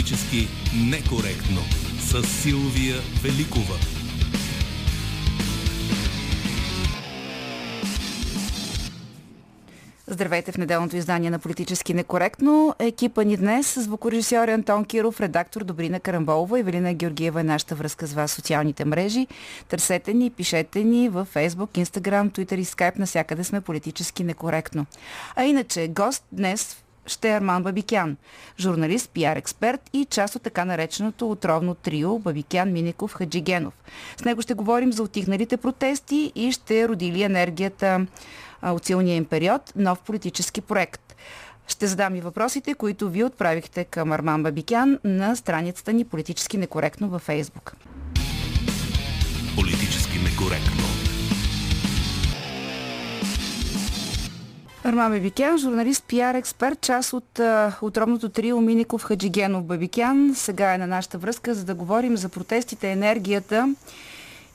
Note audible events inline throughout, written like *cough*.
Политически некоректно с Силвия Великова. Здравейте в неделното издание на Политически некоректно. Екипа ни днес звукорежисьор Антон Киров, редактор Добрина Карамболова и Велина Георгиева е нашата връзка с вас в социалните мрежи. Търсете ни, пишете ни в Facebook, Instagram, Twitter и Skype. Насякъде сме политически некоректно. А иначе, гост днес ще е Арман Бабикян, журналист, пиар експерт и част от така нареченото отровно трио Бабикян Миников Хаджигенов. С него ще говорим за отихналите протести и ще родили енергията от силния им период нов политически проект. Ще задам и въпросите, които ви отправихте към Арман Бабикян на страницата ни Политически некоректно във Фейсбук. Политически некоректно. Арман Бабикян, журналист, пиар експерт, част от отровното трио Миников Хаджигенов Бабикян. Сега е на нашата връзка, за да говорим за протестите, енергията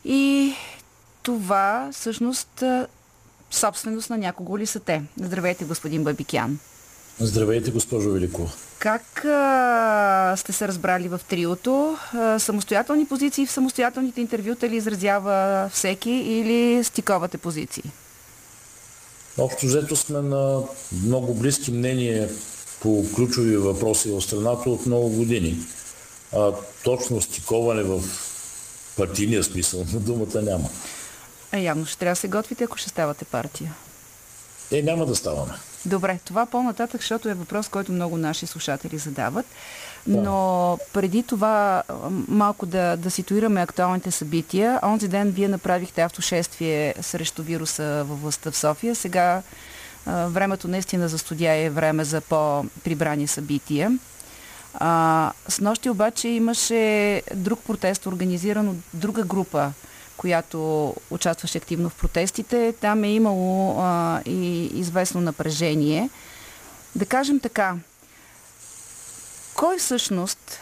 и това всъщност собственост на някого ли са те? Здравейте, господин Бабикян. Здравейте, госпожо Велико. Как а, сте се разбрали в триото? А, самостоятелни позиции в самостоятелните интервюта ли изразява всеки или стиковате позиции? Общо взето сме на много близки мнения по ключови въпроси в страната от много години. А, точно стиковане в партийния смисъл на думата няма. А явно ще трябва да се готвите, ако ще ставате партия. Е, няма да ставаме. Добре, това по-нататък, защото е въпрос, който много наши слушатели задават. Но преди това малко да, да ситуираме актуалните събития. Онзи ден вие направихте автошествие срещу вируса във властта в София. Сега времето наистина за студия е време за по-прибрани събития. А, с нощи обаче имаше друг протест, организиран от друга група която участваше активно в протестите. Там е имало а, и известно напрежение. Да кажем така, кой всъщност,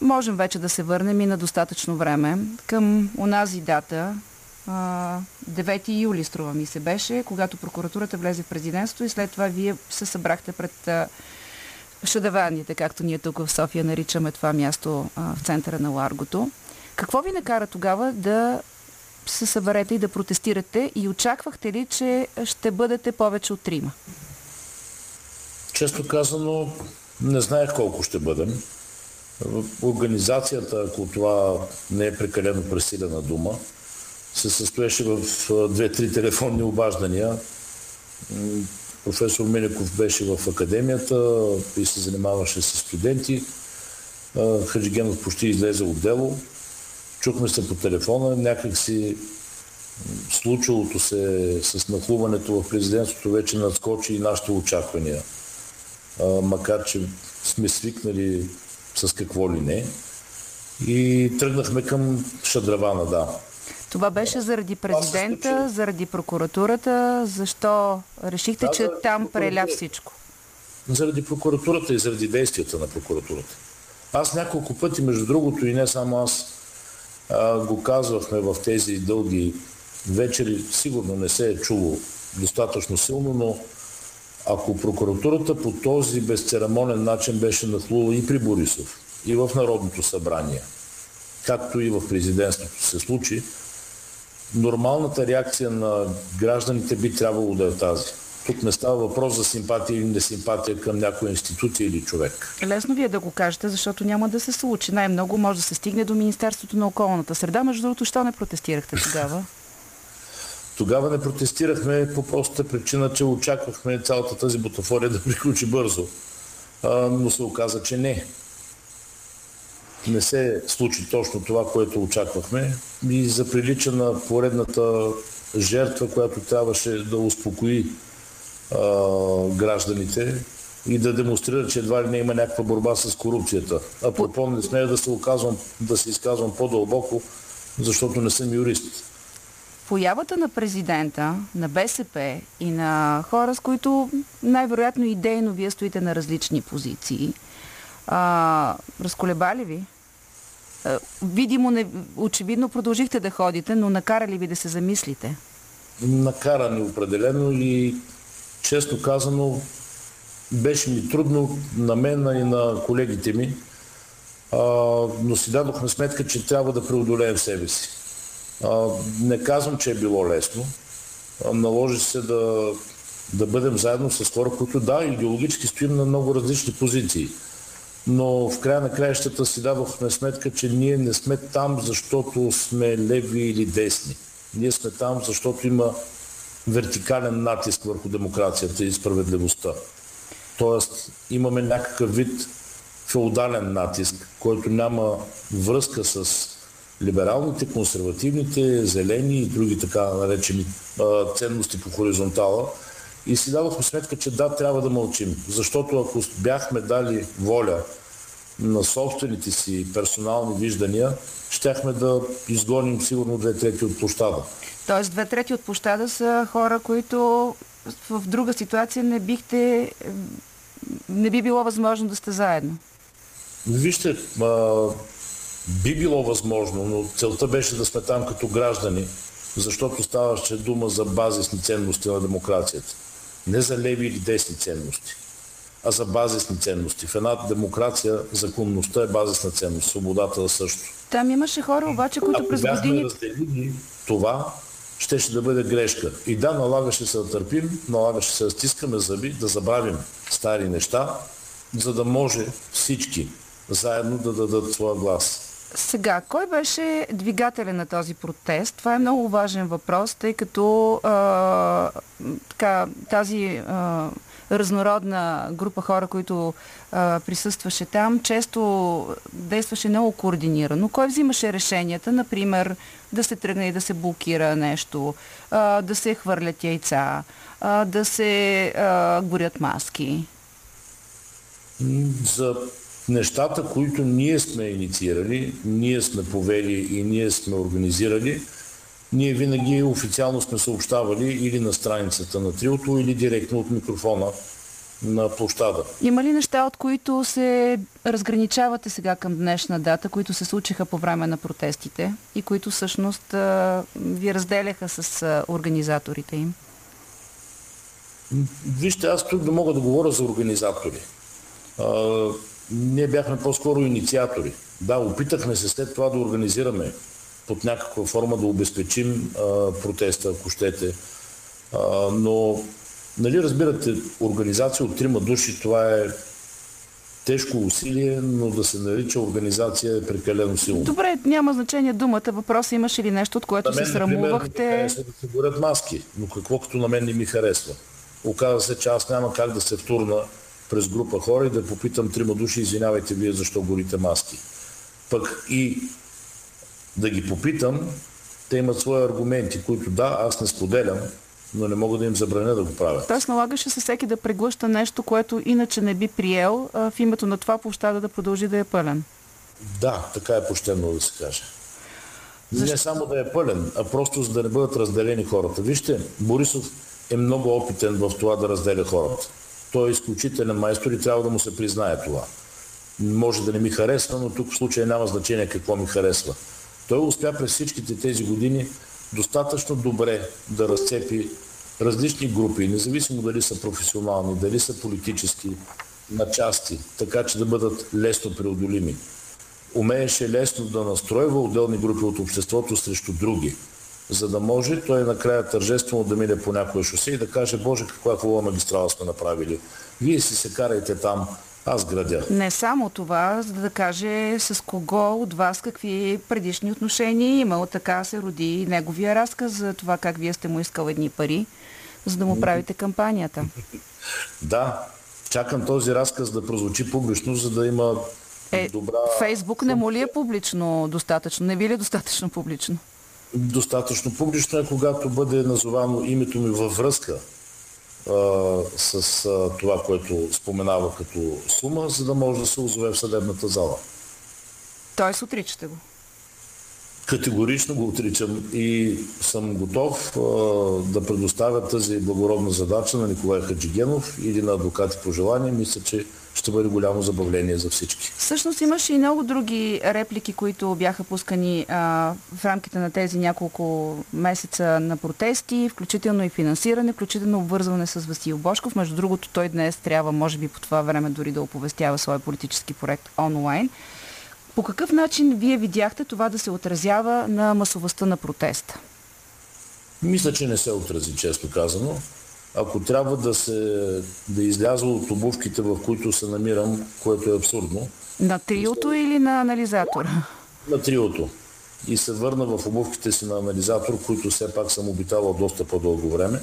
можем вече да се върнем и на достатъчно време, към онази дата, 9 юли, струва ми се беше, когато прокуратурата влезе в президентство и след това вие се събрахте пред шадаваните, както ние тук в София наричаме това място в центъра на Ларгото. Какво ви накара тогава да се съберете и да протестирате и очаквахте ли, че ще бъдете повече от трима? Често казано, не знаех колко ще бъдем. Организацията, ако това не е прекалено пресилена дума, се състоеше в две-три телефонни обаждания. Професор Минеков беше в академията и се занимаваше с студенти. Хаджигенов почти излезе от дело. Чухме се по телефона, някак си случилото се с нахлуването в президентството вече надскочи и нашите очаквания. А, макар, че сме свикнали с какво ли не. И тръгнахме към Шадравана, да. Това беше заради президента, заради прокуратурата. Защо решихте, да, че там преля всичко? Заради прокуратурата и заради действията на прокуратурата. Аз няколко пъти, между другото, и не само аз, а, го казвахме в тези дълги вечери, сигурно не се е чуло достатъчно силно, но ако прокуратурата по този безцеремонен начин беше нахлула и при Борисов, и в Народното събрание, както и в президентството се случи, нормалната реакция на гражданите би трябвало да е тази. Тук не става въпрос за симпатия или несимпатия към някоя институция или човек. Лесно вие да го кажете, защото няма да се случи. Най-много може да се стигне до Министерството на околната среда. Между другото, що не протестирахте тогава? Тогава не протестирахме по простата причина, че очаквахме цялата тази бутафория да приключи бързо. А, но се оказа, че не. Не се случи точно това, което очаквахме и заприлича на поредната жертва, която трябваше да успокои а, гражданите и да демонстрира, че едва ли не има някаква борба с корупцията. А пропо не смея да се, оказвам, да се изказвам по-дълбоко, защото не съм юрист. Появата на президента, на БСП и на хора, с които най-вероятно идейно вие стоите на различни позиции, а, разколебали ви? видимо, не, очевидно продължихте да ходите, но накарали ви да се замислите? Накара ни определено и често казано беше ми трудно на мен и на колегите ми а, но си дадохме сметка, че трябва да преодолеем себе си. Не казвам, че е било лесно. Наложи се да, да бъдем заедно с хора, които да, идеологически стоим на много различни позиции. Но в края на краищата си дадохме сметка, че ние не сме там, защото сме леви или десни. Ние сме там, защото има вертикален натиск върху демокрацията и справедливостта. Тоест имаме някакъв вид феодален натиск, който няма връзка с либералните, консервативните, зелени и други така наречени ценности по хоризонтала. И си дадохме сметка, че да, трябва да мълчим. Защото ако бяхме дали воля на собствените си персонални виждания, щяхме да изгоним сигурно две трети от площада. Тоест две трети от площада са хора, които в друга ситуация не бихте не би било възможно да сте заедно. Вижте, би било възможно, но целта беше да сме там като граждани, защото ставаше дума за базисни ценности на демокрацията. Не за леви или десни ценности, а за базисни ценности. В една демокрация законността е базисна ценност, свободата също. Там имаше хора обаче, които Ако през години... разделили това, щеше да бъде грешка. И да, налагаше се да търпим, налагаше се да стискаме зъби, да забравим стари неща, за да може всички заедно да дадат своя глас. Сега, кой беше двигателя на този протест? Това е много важен въпрос, тъй като а, така, тази а, разнородна група хора, които а, присъстваше там, често действаше много координирано. Кой взимаше решенията, например, да се тръгне и да се блокира нещо, а, да се хвърлят яйца, а, да се а, горят маски? За нещата, които ние сме инициирали, ние сме повели и ние сме организирали, ние винаги официално сме съобщавали или на страницата на Триото, или директно от микрофона на площада. Има ли неща, от които се разграничавате сега към днешна дата, които се случиха по време на протестите и които всъщност ви разделяха с организаторите им? Вижте, аз тук да мога да говоря за организатори. Ние бяхме по-скоро инициатори. Да, опитахме се след това да организираме под някаква форма да обезпечим а, протеста, ако щете. А, но, нали разбирате, организация от трима души, това е тежко усилие, но да се нарича организация е прекалено силно. Добре, няма значение думата. Въпросът имаше ли нещо, от което се срамувахте? На мен, харесва да се горят маски, но какво като на мен не ми харесва? Оказва се, че аз няма как да се втурна през група хора и да попитам трима души, извинявайте вие защо горите маски. Пък и да ги попитам, те имат свои аргументи, които да, аз не споделям, но не мога да им забраня да го правят. Тоест налагаше се всеки да преглъща нещо, което иначе не би приел в името на това площада да продължи да е пълен. Да, така е почтено да се каже. Защо? Не само да е пълен, а просто за да не бъдат разделени хората. Вижте, Борисов е много опитен в това да разделя хората. Той е изключителен майстор и трябва да му се признае това. Може да не ми харесва, но тук в случая няма значение какво ми харесва. Той успя през всичките тези години достатъчно добре да разцепи различни групи, независимо дали са професионални, дали са политически, на части, така че да бъдат лесно преодолими. Умееше лесно да настройва отделни групи от обществото срещу други, за да може той накрая тържествено да мине по някое шосе и да каже, Боже, каква хубава магистрала сме направили. Вие си се карайте там, аз градя. Не само това, за да каже с кого от вас какви предишни отношения е имал. Така се роди неговия разказ за това как вие сте му искал едни пари, за да му правите кампанията. *laughs* Да, чакам този разказ да прозвучи публично, за да има е, добра... Фейсбук не му ли е публично достатъчно? Не ви ли е достатъчно публично? Достатъчно публично е, когато бъде назовано името ми във връзка с а, това, което споменава като сума, за да може да се озове в съдебната зала. Тоест отричате го? Категорично го отричам и съм готов а, да предоставя тази благородна задача на Николай Хаджигенов или на адвокати по желание. Мисля, че ще бъде голямо забавление за всички. Всъщност имаше и много други реплики, които бяха пускани а, в рамките на тези няколко месеца на протести, включително и финансиране, включително обвързване с Васил Бошков. Между другото, той днес трябва, може би по това време, дори да оповестява своя политически проект онлайн. По какъв начин вие видяхте това да се отразява на масовостта на протеста? Мисля, че не се отрази, често казано. Ако трябва да се да изляза от обувките, в които се намирам, което е абсурдно. На триото или на анализатора? На триото. И се върна в обувките си на анализатор, които все пак съм обитавал доста по-дълго време.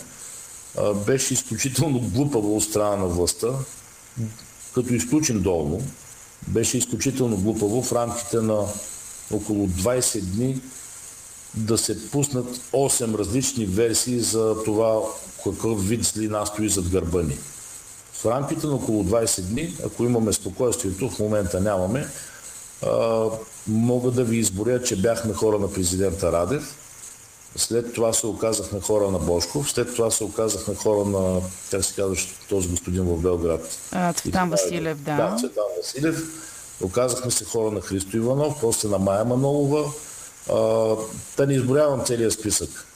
Беше изключително глупаво от страна на властта, като изключим долно, беше изключително глупаво в рамките на около 20 дни да се пуснат 8 различни версии за това какъв вид злина стои зад гърба ни. В рамките на около 20 дни, ако имаме спокойствието, в момента нямаме, а, мога да ви изборя, че бяхме хора на президента Радев, след това се оказахме хора на Бошков, след това се оказахме хора на, как се казваше този господин в Белград. Цветан Василев, да. Да, Цветан Василев. Оказахме се хора на Христо Иванов, после на Майя Манолова. А, да не изборявам целият списък.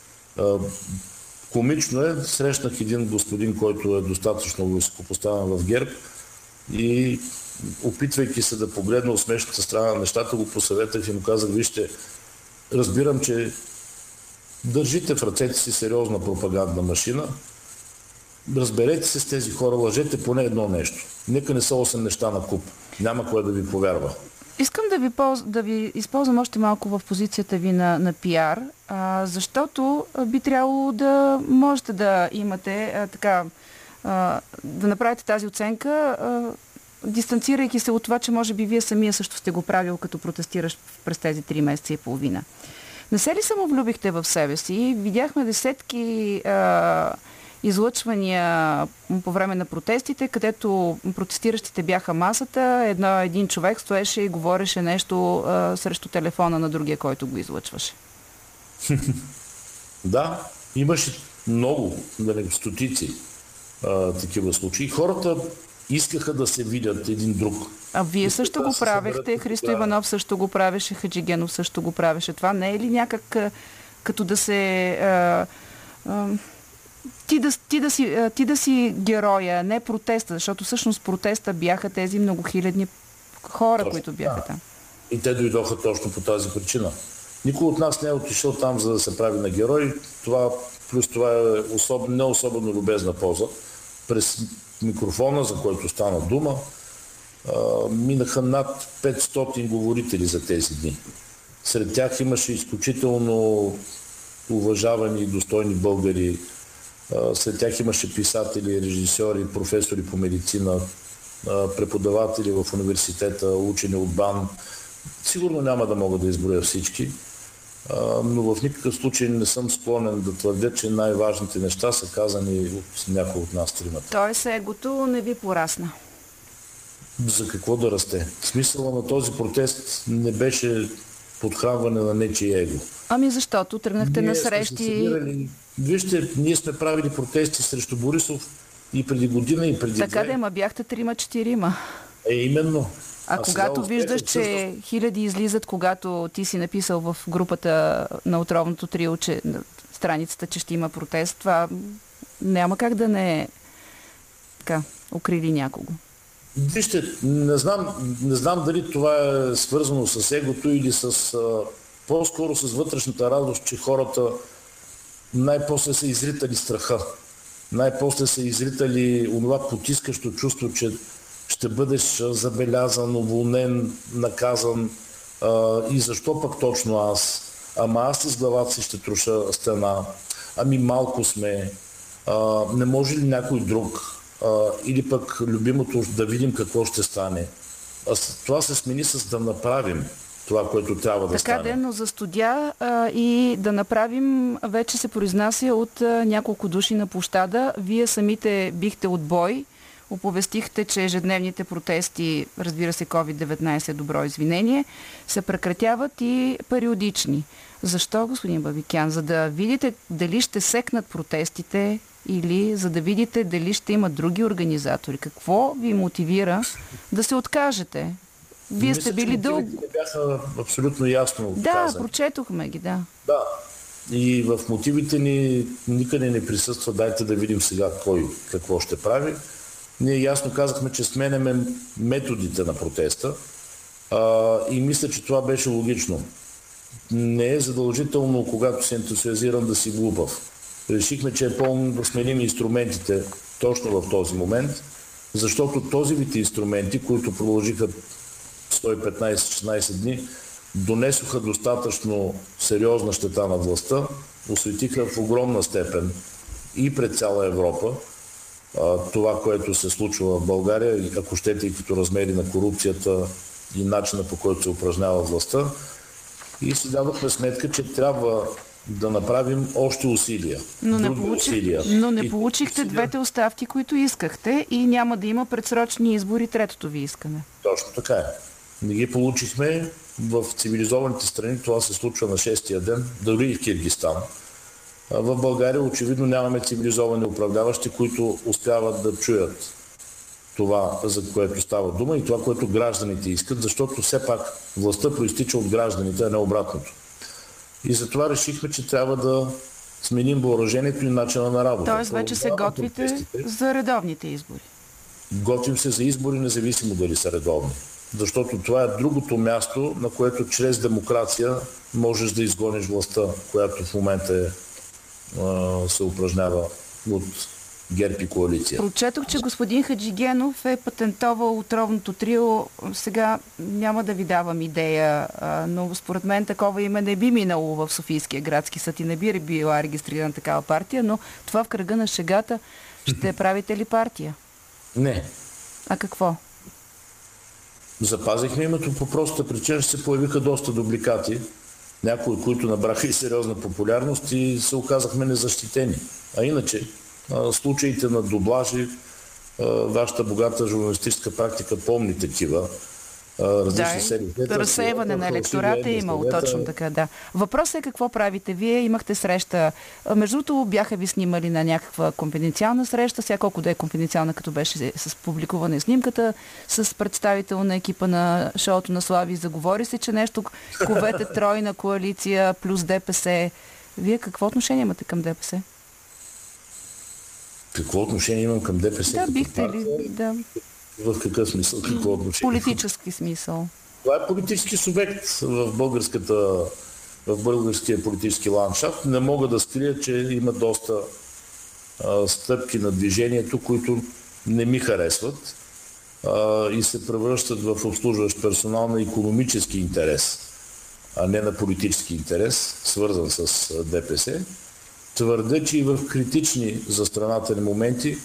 Комично е, срещнах един господин, който е достатъчно високопоставен в ГЕРБ и опитвайки се да погледна усмешната страна на нещата, го посъветах и му казах, вижте, разбирам, че държите в ръцете си сериозна пропагандна машина, разберете се с тези хора, лъжете поне едно нещо. Нека не са 8 неща на куп. Няма кой да ви повярва. Искам да ви, полз... да ви използвам още малко в позицията ви на, на пиар, а, защото би трябвало да можете да имате а, така, а, да направите тази оценка, а, дистанцирайки се от това, че може би вие самия също сте го правил като протестиращ през тези три месеца и половина. Не се ли самовлюбихте в себе си? Видяхме десетки а, излъчвания по време на протестите, където протестиращите бяха масата, едно, един човек стоеше и говореше нещо а, срещу телефона на другия, който го излъчваше. *laughs* Да, имаше много, нали, стотици а, такива случаи. Хората искаха да се видят един друг. А вие също го правехте, Христо Иванов също го правеше, Хаджигенов също го правеше. Това не е ли някак като да се... А, а, ти да, ти, да си, ти да си героя, не протеста, защото всъщност протеста бяха тези многохилядни хора, точно, които бяха там. И те дойдоха точно по тази причина. Никой от нас не е отишъл там, за да се прави на герой. Това, плюс това е особ, не особено любезна поза. През микрофона, за който стана дума, минаха над 500 говорители за тези дни. Сред тях имаше изключително уважавани и достойни българи. Сред тях имаше писатели, режисьори, професори по медицина, преподаватели в университета, учени от БАН. Сигурно няма да мога да изброя всички, но в никакъв случай не съм склонен да твърдя, че най-важните неща са казани от някой от нас тримата. Тоест егото не ви порасна? За какво да расте? Смисъла на този протест не беше подхранване на нечи его. Ами защото тръгнахте ние на срещи... Вижте, ние сме правили протести срещу Борисов и преди година, и преди Така да, ма бяхте трима-четирима. Е, именно. А, а когато виждаш, че всъщност... хиляди излизат, когато ти си написал в групата на отровното трио, че страницата, че ще има протест, това няма как да не е така, укрили някого. Вижте, не знам, не знам дали това е свързано с егото или с по-скоро с вътрешната радост, че хората най-после са изритали страха. Най-после са изритали онова потискащо чувство, че ще бъдеш забелязан, уволнен, наказан а, и защо пък точно аз? Ама аз с главата си ще труша стена. Ами малко сме. А, не може ли някой друг? А, или пък любимото да видим какво ще стане. А, това се смени с да направим това, което трябва да така стане. Така, но за студия а, и да направим вече се произнася от а, няколко души на площада. Вие самите бихте от бой Оповестихте, че ежедневните протести, разбира се COVID-19 е добро извинение, се прекратяват и периодични. Защо, господин Бабикян? За да видите дали ще секнат протестите или за да видите дали ще има други организатори? Какво ви мотивира да се откажете? Вие Мисля, сте били дълго. Бяха абсолютно ясно Да, казани. прочетохме ги, да. Да. И в мотивите ни никъде не присъства дайте да видим сега кой какво ще прави. Ние ясно казахме, че сменяме методите на протеста. А, и мисля, че това беше логично. Не е задължително, когато си ентусиазиран, да си глупав. Решихме, че е пълно да сменим инструментите точно в този момент, защото този вид инструменти, които продължиха 115-16 дни, донесоха достатъчно сериозна щета на властта, осветиха в огромна степен и пред цяла Европа това, което се случва в България, ако щете и като размери на корупцията и начина по който се упражнява властта. И си дадохме сметка, че трябва да направим още усилия. Но не, получих, усилия. Но не получихте усилия... двете оставки, които искахте и няма да има предсрочни избори третото ви искане. Точно така е. Не ги получихме. В цивилизованите страни това се случва на шестия ден, дори и в Киргистан. В България очевидно нямаме цивилизовани управляващи, които успяват да чуят това, за което става дума и това, което гражданите искат, защото все пак властта проистича от гражданите, а не обратното. И затова решихме, че трябва да сменим въоръжението и начина на работа. Тоест вече се готвите за редовните избори. Готвим се за избори, независимо дали са редовни. Защото това е другото място, на което чрез демокрация можеш да изгониш властта, която в момента е, се упражнява от ГЕРБ и коалиция. Прочетох, че господин Хаджигенов е патентовал отровното трио. Сега няма да ви давам идея, но според мен такова име не би минало в Софийския градски съд и не би била регистрирана такава партия, но това в кръга на шегата ще *laughs* правите ли партия? Не. А какво? Запазихме името по простата причина, че се появиха доста дубликати, някои, които набраха и сериозна популярност и се оказахме незащитени. А иначе, случаите на дублажи, вашата богата журналистическа практика помни такива. Различни да, серии. разсейване на електората е имало, точно така, да. Въпросът е какво правите вие. Имахте среща. Между другото, бяха ви снимали на някаква конфиденциална среща, сега колко да е конфиденциална, като беше с публикуване снимката, с представител на екипа на шоуто на Слави. Заговори се, че нещо ковете *laughs* тройна коалиция плюс ДПС. Вие какво отношение имате към ДПС? Какво отношение имам към ДПС? Да, бихте ли? Да. В какъв смисъл? Какво отношение? Политически смисъл. Това е политически субект в българската в българския политически ландшафт. Не мога да скрия, че има доста а, стъпки на движението, които не ми харесват а, и се превръщат в обслужващ персонал на економически интерес, а не на политически интерес, свързан с ДПС. Твърда, че и в критични за страната ни моменти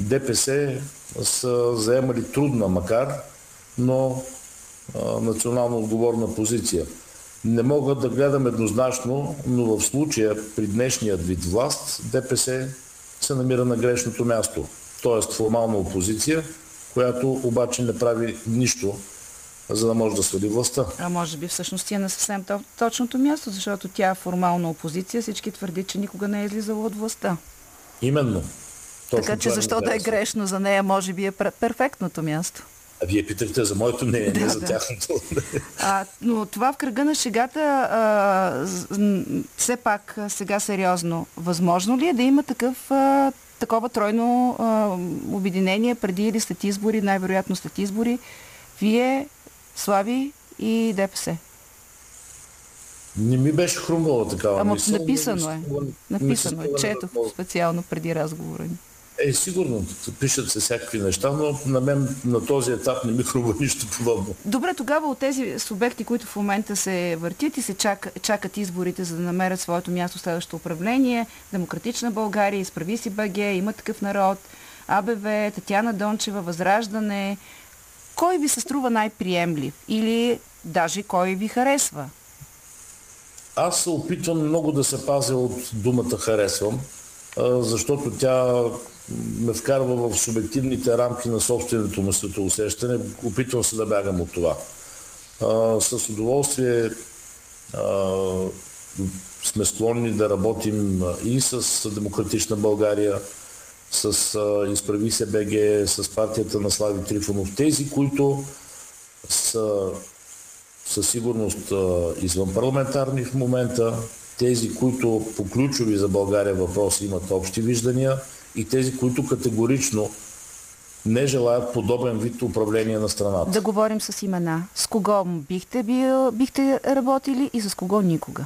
ДПС са заемали трудна, макар, но а, национално отговорна позиция. Не мога да гледам еднозначно, но в случая при днешния вид власт ДПС се намира на грешното място. Тоест формална опозиция, която обаче не прави нищо за да може да свали властта. А може би всъщност е на съвсем точното място, защото тя е формална опозиция. Всички твърдят, че никога не е излизала от властта. Именно. Точно така че защо да е грешно за нея, може би е перфектното място. А вие питахте за моето мнение, да, не за да. тяхното. А, но това в кръга на шегата, а, все пак сега сериозно, възможно ли е да има такъв, а, такова тройно а, обединение преди или след избори, най-вероятно след избори? Вие Слави и ДПС. Не ми беше хрумвала такава Ама мисъл, написано е. Написано е. Четох специално преди разговора ни. Е, сигурно, пишат се всякакви неща, но на мен на този етап не ми хрумва нищо подобно. Добре, тогава от тези субекти, които в момента се въртят и се чак, чакат изборите, за да намерят своето място в следващото управление, Демократична България, Изправи си БГ, има такъв народ, АБВ, Татьяна Дончева, Възраждане, кой ви се струва най-приемлив или даже кой ви харесва? Аз се опитвам много да се пазя от думата харесвам, защото тя ме вкарва в субективните рамки на собственото му светоусещане. Опитвам се да бягам от това. С удоволствие сме склонни да работим и с Демократична България, с а, Изправи се БГ, с партията на Слави Трифонов. Тези, които са със сигурност а, извън парламентарни в момента, тези, които по ключови за България въпроси имат общи виждания и тези, които категорично не желаят подобен вид управление на страната. Да говорим с имена. С кого бихте, бил, бихте работили и с кого никога?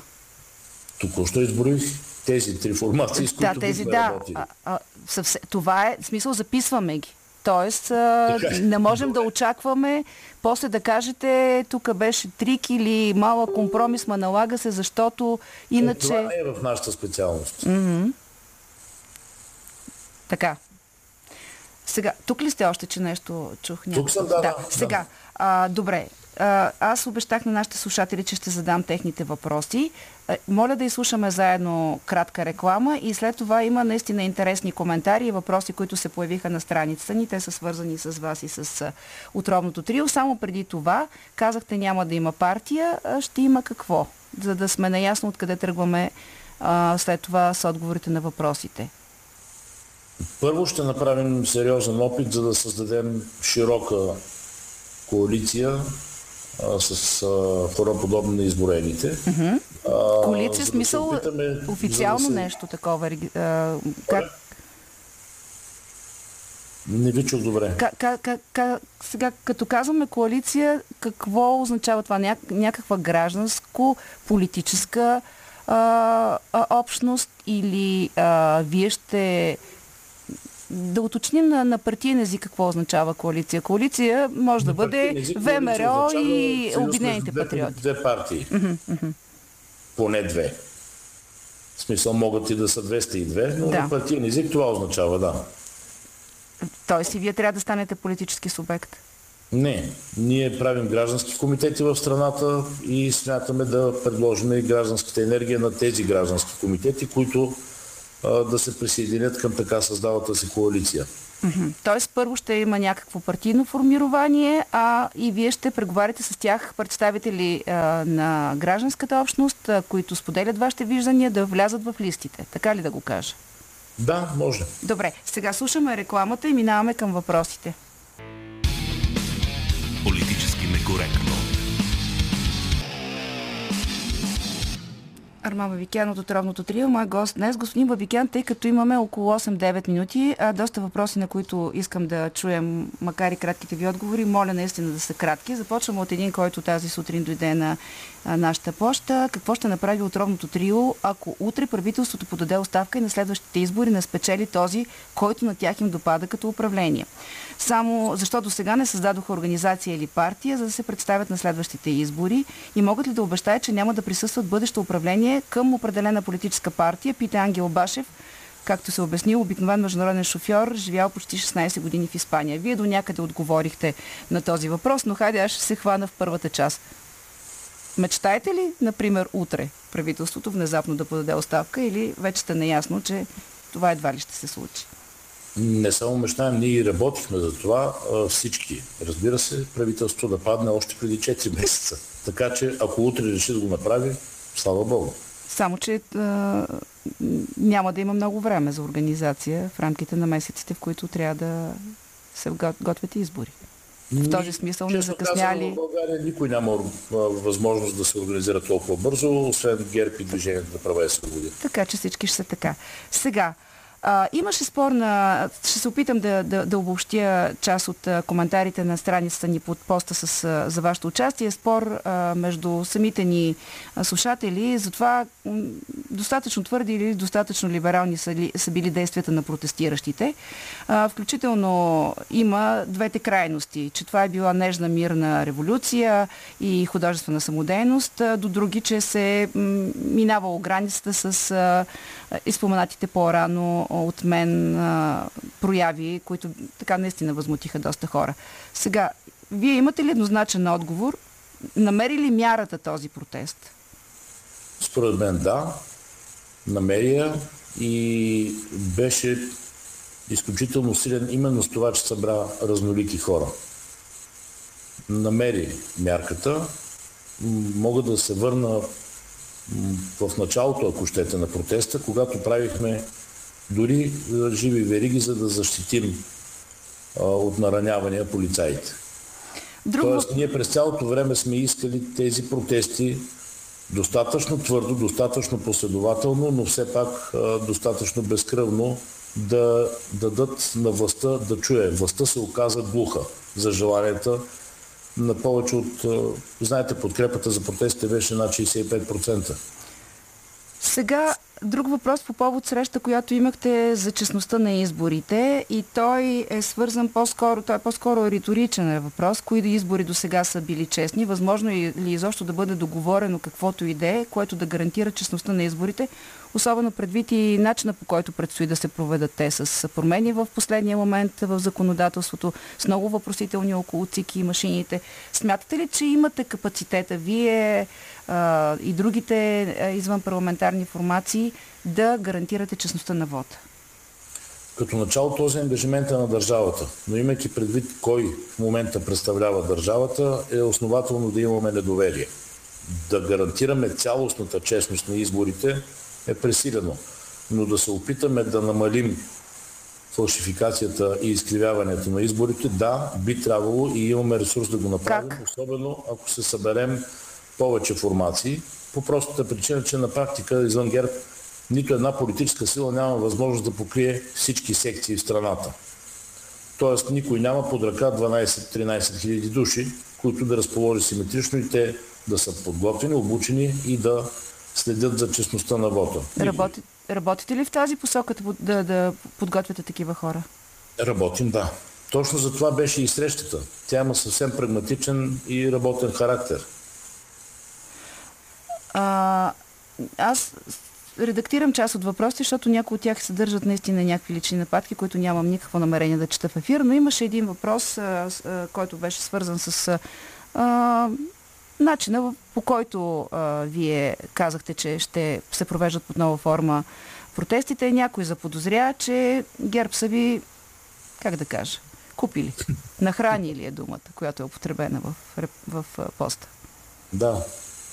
Току-що изброих тези три формации, с които да, тези, да. работили. А, а, съвсе, това е, в смисъл, записваме ги. Тоест, а, е. не можем Добре. да очакваме после да кажете, тук беше трик или малък компромис, ма налага се, защото иначе... Това не е в нашата специалност. Така. Сега, тук ли сте още, че нещо чух? някакво? съм, да, да, Сега, а, добре. А, аз обещах на нашите слушатели, че ще задам техните въпроси. А, моля да изслушаме заедно кратка реклама и след това има наистина интересни коментари и въпроси, които се появиха на страницата ни. Те са свързани с вас и с а, отровното трио. Само преди това казахте няма да има партия, а ще има какво? За да сме наясно откъде тръгваме а, след това с отговорите на въпросите. Първо ще направим сериозен опит, за да създадем широка коалиция а, с а, хора подобни на изборените. А, Коалиция, да се смисъл опитаме, официално да се- нещо такова. а, Как, Не ви чух добре. как, как, как, сега, като казваме коалиция, какво означава това? Ня, някаква гражданско-политическа а, а, общност или а, вие ще... Да уточним на, на партиен език какво означава коалиция. Коалиция може да бъде език ВМРО и Обединените две- патриоти. Две партии. Поне две. В смисъл могат и да са 202, но Да. на партиен език това означава, да. Тоест и вие трябва да станете политически субект. Не, ние правим граждански комитети в страната и смятаме да предложим гражданската енергия на тези граждански комитети, които да се присъединят към така създалата се коалиция. Тоест първо ще има някакво партийно формирование, а и вие ще преговаряте с тях представители а, на гражданската общност, а, които споделят вашите виждания да влязат в листите. Така ли да го кажа? Да, може. Добре, сега слушаме рекламата и минаваме към въпросите. Политически Арман Бабикян от Отровното трио, мой гост днес. Господин Бабикян, тъй като имаме около 8-9 минути, а доста въпроси, на които искам да чуем, макар и кратките ви отговори, моля наистина да са кратки. Започвам от един, който тази сутрин дойде на нашата поща. Какво ще направи Отровното трио, ако утре правителството подаде оставка и на следващите избори не спечели този, който на тях им допада като управление? Само защото сега не създадоха организация или партия, за да се представят на следващите избори и могат ли да обещаят, че няма да присъстват бъдещо управление към определена политическа партия, пита Ангел Башев, както се обяснил, обикновен международен шофьор, живял почти 16 години в Испания. Вие до някъде отговорихте на този въпрос, но хайде аз ще се хвана в първата част. Мечтаете ли, например, утре правителството внезапно да подаде оставка или вече сте наясно, че това едва ли ще се случи? Не само мечтаем, ние и работихме за това всички. Разбира се, правителството да падне още преди 4 *laughs* месеца. Така че, ако утре реши да го направи, слава Богу. Само, че а, няма да има много време за организация в рамките на месеците, в които трябва да се го- готвят избори. В този смисъл не Честно казано, закъсняли. в България никой няма възможност да се организира толкова бързо, освен ГЕРБ и Движението за права и свободи. Така че всички ще са така. Сега, имаше спор на... Ще се опитам да, да, да обобщя част от коментарите на страницата ни под поста с, за вашето участие. Спор а, между самите ни слушатели за това достатъчно твърди или достатъчно либерални са, ли, са били действията на протестиращите. А, включително има двете крайности, че това е била нежна мирна революция и художествена самодейност, до други, че се минавало границата с изпоменатите по-рано от мен а, прояви, които така наистина възмутиха доста хора. Сега, вие имате ли еднозначен отговор? Намери ли мярата този протест? Според мен да, намери я и беше изключително силен именно с това, че събра разнолики хора. Намери мярката, мога да се върна в началото, ако щете, на протеста, когато правихме дори а, живи вериги, за да защитим а, от наранявания полицаите. Друго... Тоест, ние през цялото време сме искали тези протести достатъчно твърдо, достатъчно последователно, но все пак а, достатъчно безкръвно да дадат на властта да чуе. Властта се оказа глуха за желанията на повече от... Знаете, подкрепата за протестите беше над 65%. Сега друг въпрос по повод среща, която имахте за честността на изборите. И той е свързан по-скоро, той е по-скоро риторичен въпрос, кои избори до сега са били честни, възможно е ли изобщо да бъде договорено каквото и е, което да гарантира честността на изборите, особено предвид и начина по който предстои да се проведат те с промени в последния момент в законодателството, с много въпросителни около ЦИКи и машините. Смятате ли, че имате капацитета? Вие а, и другите а, извън парламентарни формации да гарантирате честността на вода? Като начало този ангажимент е на държавата, но имайки предвид кой в момента представлява държавата, е основателно да имаме недоверие. Да гарантираме цялостната честност на изборите е пресилено, но да се опитаме да намалим фалшификацията и изкривяването на изборите, да, би трябвало и имаме ресурс да го направим, как? особено ако се съберем повече формации, по простата причина, че на практика извън ГЕРБ нито една политическа сила няма възможност да покрие всички секции в страната. Тоест никой няма под ръка 12-13 хиляди души, които да разположи симетрично и те да са подготвени, обучени и да следят за честността на вода. Работи, работите ли в тази посока да, да подготвяте такива хора? Работим, да. Точно за това беше и срещата. Тя има съвсем прагматичен и работен характер. А, аз редактирам част от въпросите, защото някои от тях съдържат наистина някакви лични нападки, които нямам никакво намерение да чета в ефир, но имаше един въпрос, а, а, който беше свързан с а, начина по който а, вие казахте, че ще се провеждат под нова форма протестите. Някой заподозря, че ГЕРБ са ви, как да кажа, купили. *laughs* Нахранили е думата, която е употребена в, в, в поста. Да,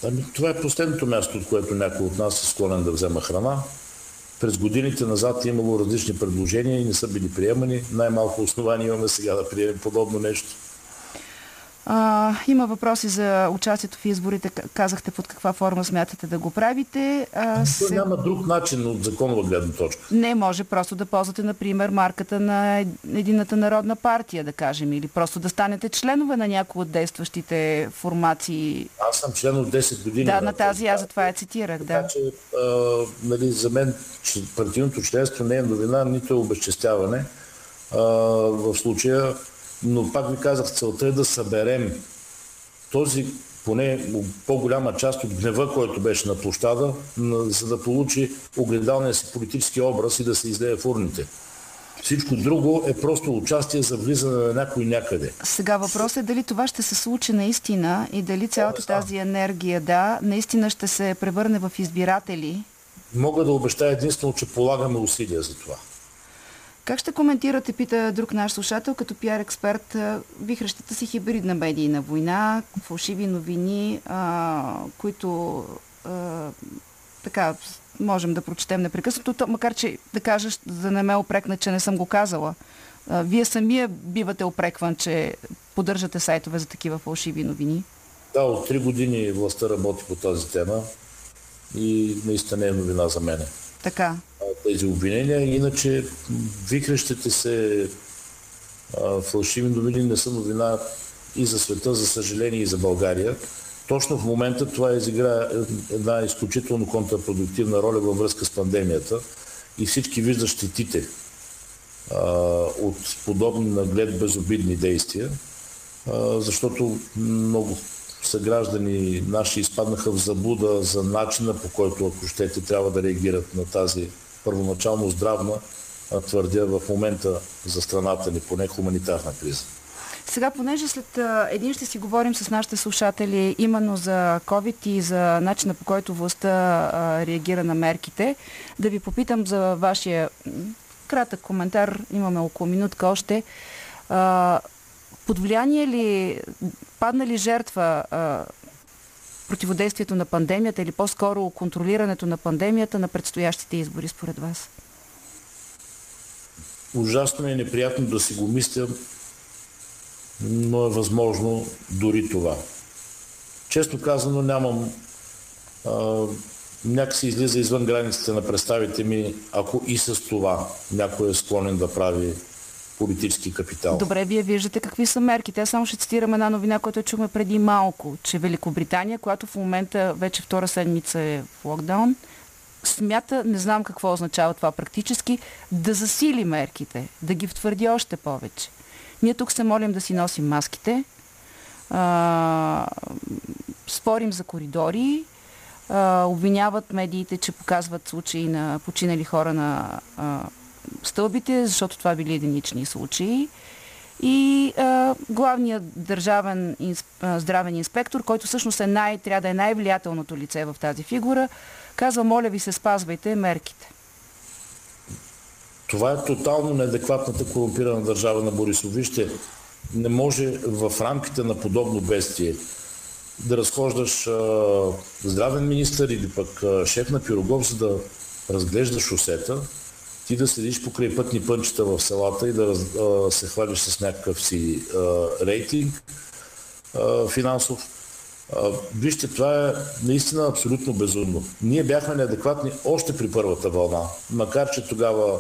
Ами, това е последното място, от което някой от нас е склонен да взема храна. През годините назад е имало различни предложения и не са били приемани. Най-малко основание имаме сега да приемем подобно нещо. А, има въпроси за участието в изборите. Казахте под каква форма смятате да го правите. А, се... няма друг начин от законова гледна точка. Не може просто да ползвате, например, марката на Едината народна партия, да кажем, или просто да станете членове на някои от действащите формации. Аз съм член от 10 години. Да, на тази аз затова я цитирах. Така, да. че а, нали, за мен партийното членство не е новина, нито е обезчестяване. А, в случая но пак ви казах, целта е да съберем този поне по-голяма част от гнева, който беше на площада, за да получи огледалния си политически образ и да се излее в урните. Всичко друго е просто участие за влизане на някой някъде. Сега въпросът е дали това ще се случи наистина и дали цялата тази енергия, да, наистина ще се превърне в избиратели. Мога да обещая единствено, че полагаме усилия за това. Как ще коментирате, пита друг наш слушател, като пиар експерт, вихрещата си хибридна медийна война, фалшиви новини, а, които а, така можем да прочетем непрекъснато, макар че да кажеш, да не ме опрекна, че не съм го казала. Вие самия бивате опрекван, че поддържате сайтове за такива фалшиви новини. Да, от три години властта работи по тази тема и наистина е новина за мене. Така тези обвинения. Иначе вихрещите се фалшиви новини не са новина и за света, за съжаление и за България. Точно в момента това изигра една изключително контрапродуктивна роля във връзка с пандемията и всички виждат щетите а, от подобни наглед безобидни действия, а, защото много съграждани наши изпаднаха в заблуда за начина по който, ако щете, трябва да реагират на тази първоначално здравна, твърдя в момента за страната ни, поне хуманитарна криза. Сега, понеже след един ще си говорим с нашите слушатели именно за COVID и за начина по който властта реагира на мерките, да ви попитам за вашия кратък коментар, имаме около минутка още. под влияние ли, падна ли жертва противодействието на пандемията или по-скоро контролирането на пандемията на предстоящите избори според вас? Ужасно е неприятно да си го мисля, но е възможно дори това. Честно казано, нямам а, някакси излиза извън границите на представите ми, ако и с това някой е склонен да прави политически капитал. Добре, вие виждате какви са мерките. Аз само ще цитирам една новина, която чухме преди малко, че Великобритания, която в момента вече втора седмица е в локдаун, смята, не знам какво означава това практически, да засили мерките, да ги втвърди още повече. Ние тук се молим да си носим маските, а, спорим за коридори, а, обвиняват медиите, че показват случаи на починали хора на а, стълбите, защото това били единични случаи. И а, главният държавен инсп, здравен инспектор, който всъщност е най, трябва да е най-влиятелното лице в тази фигура, казва, моля ви се, спазвайте мерките. Това е тотално неадекватната корумпирана държава на Борисов. Вижте, не може в рамките на подобно бестие да разхождаш а, здравен министър или пък а, шеф на пирогов, за да разглеждаш шосета, ти да седиш покрай пътни пънчета в селата и да а, се хвалиш с някакъв си а, рейтинг а, финансов. А, вижте, това е наистина абсолютно безумно. Ние бяхме неадекватни още при първата вълна, макар че тогава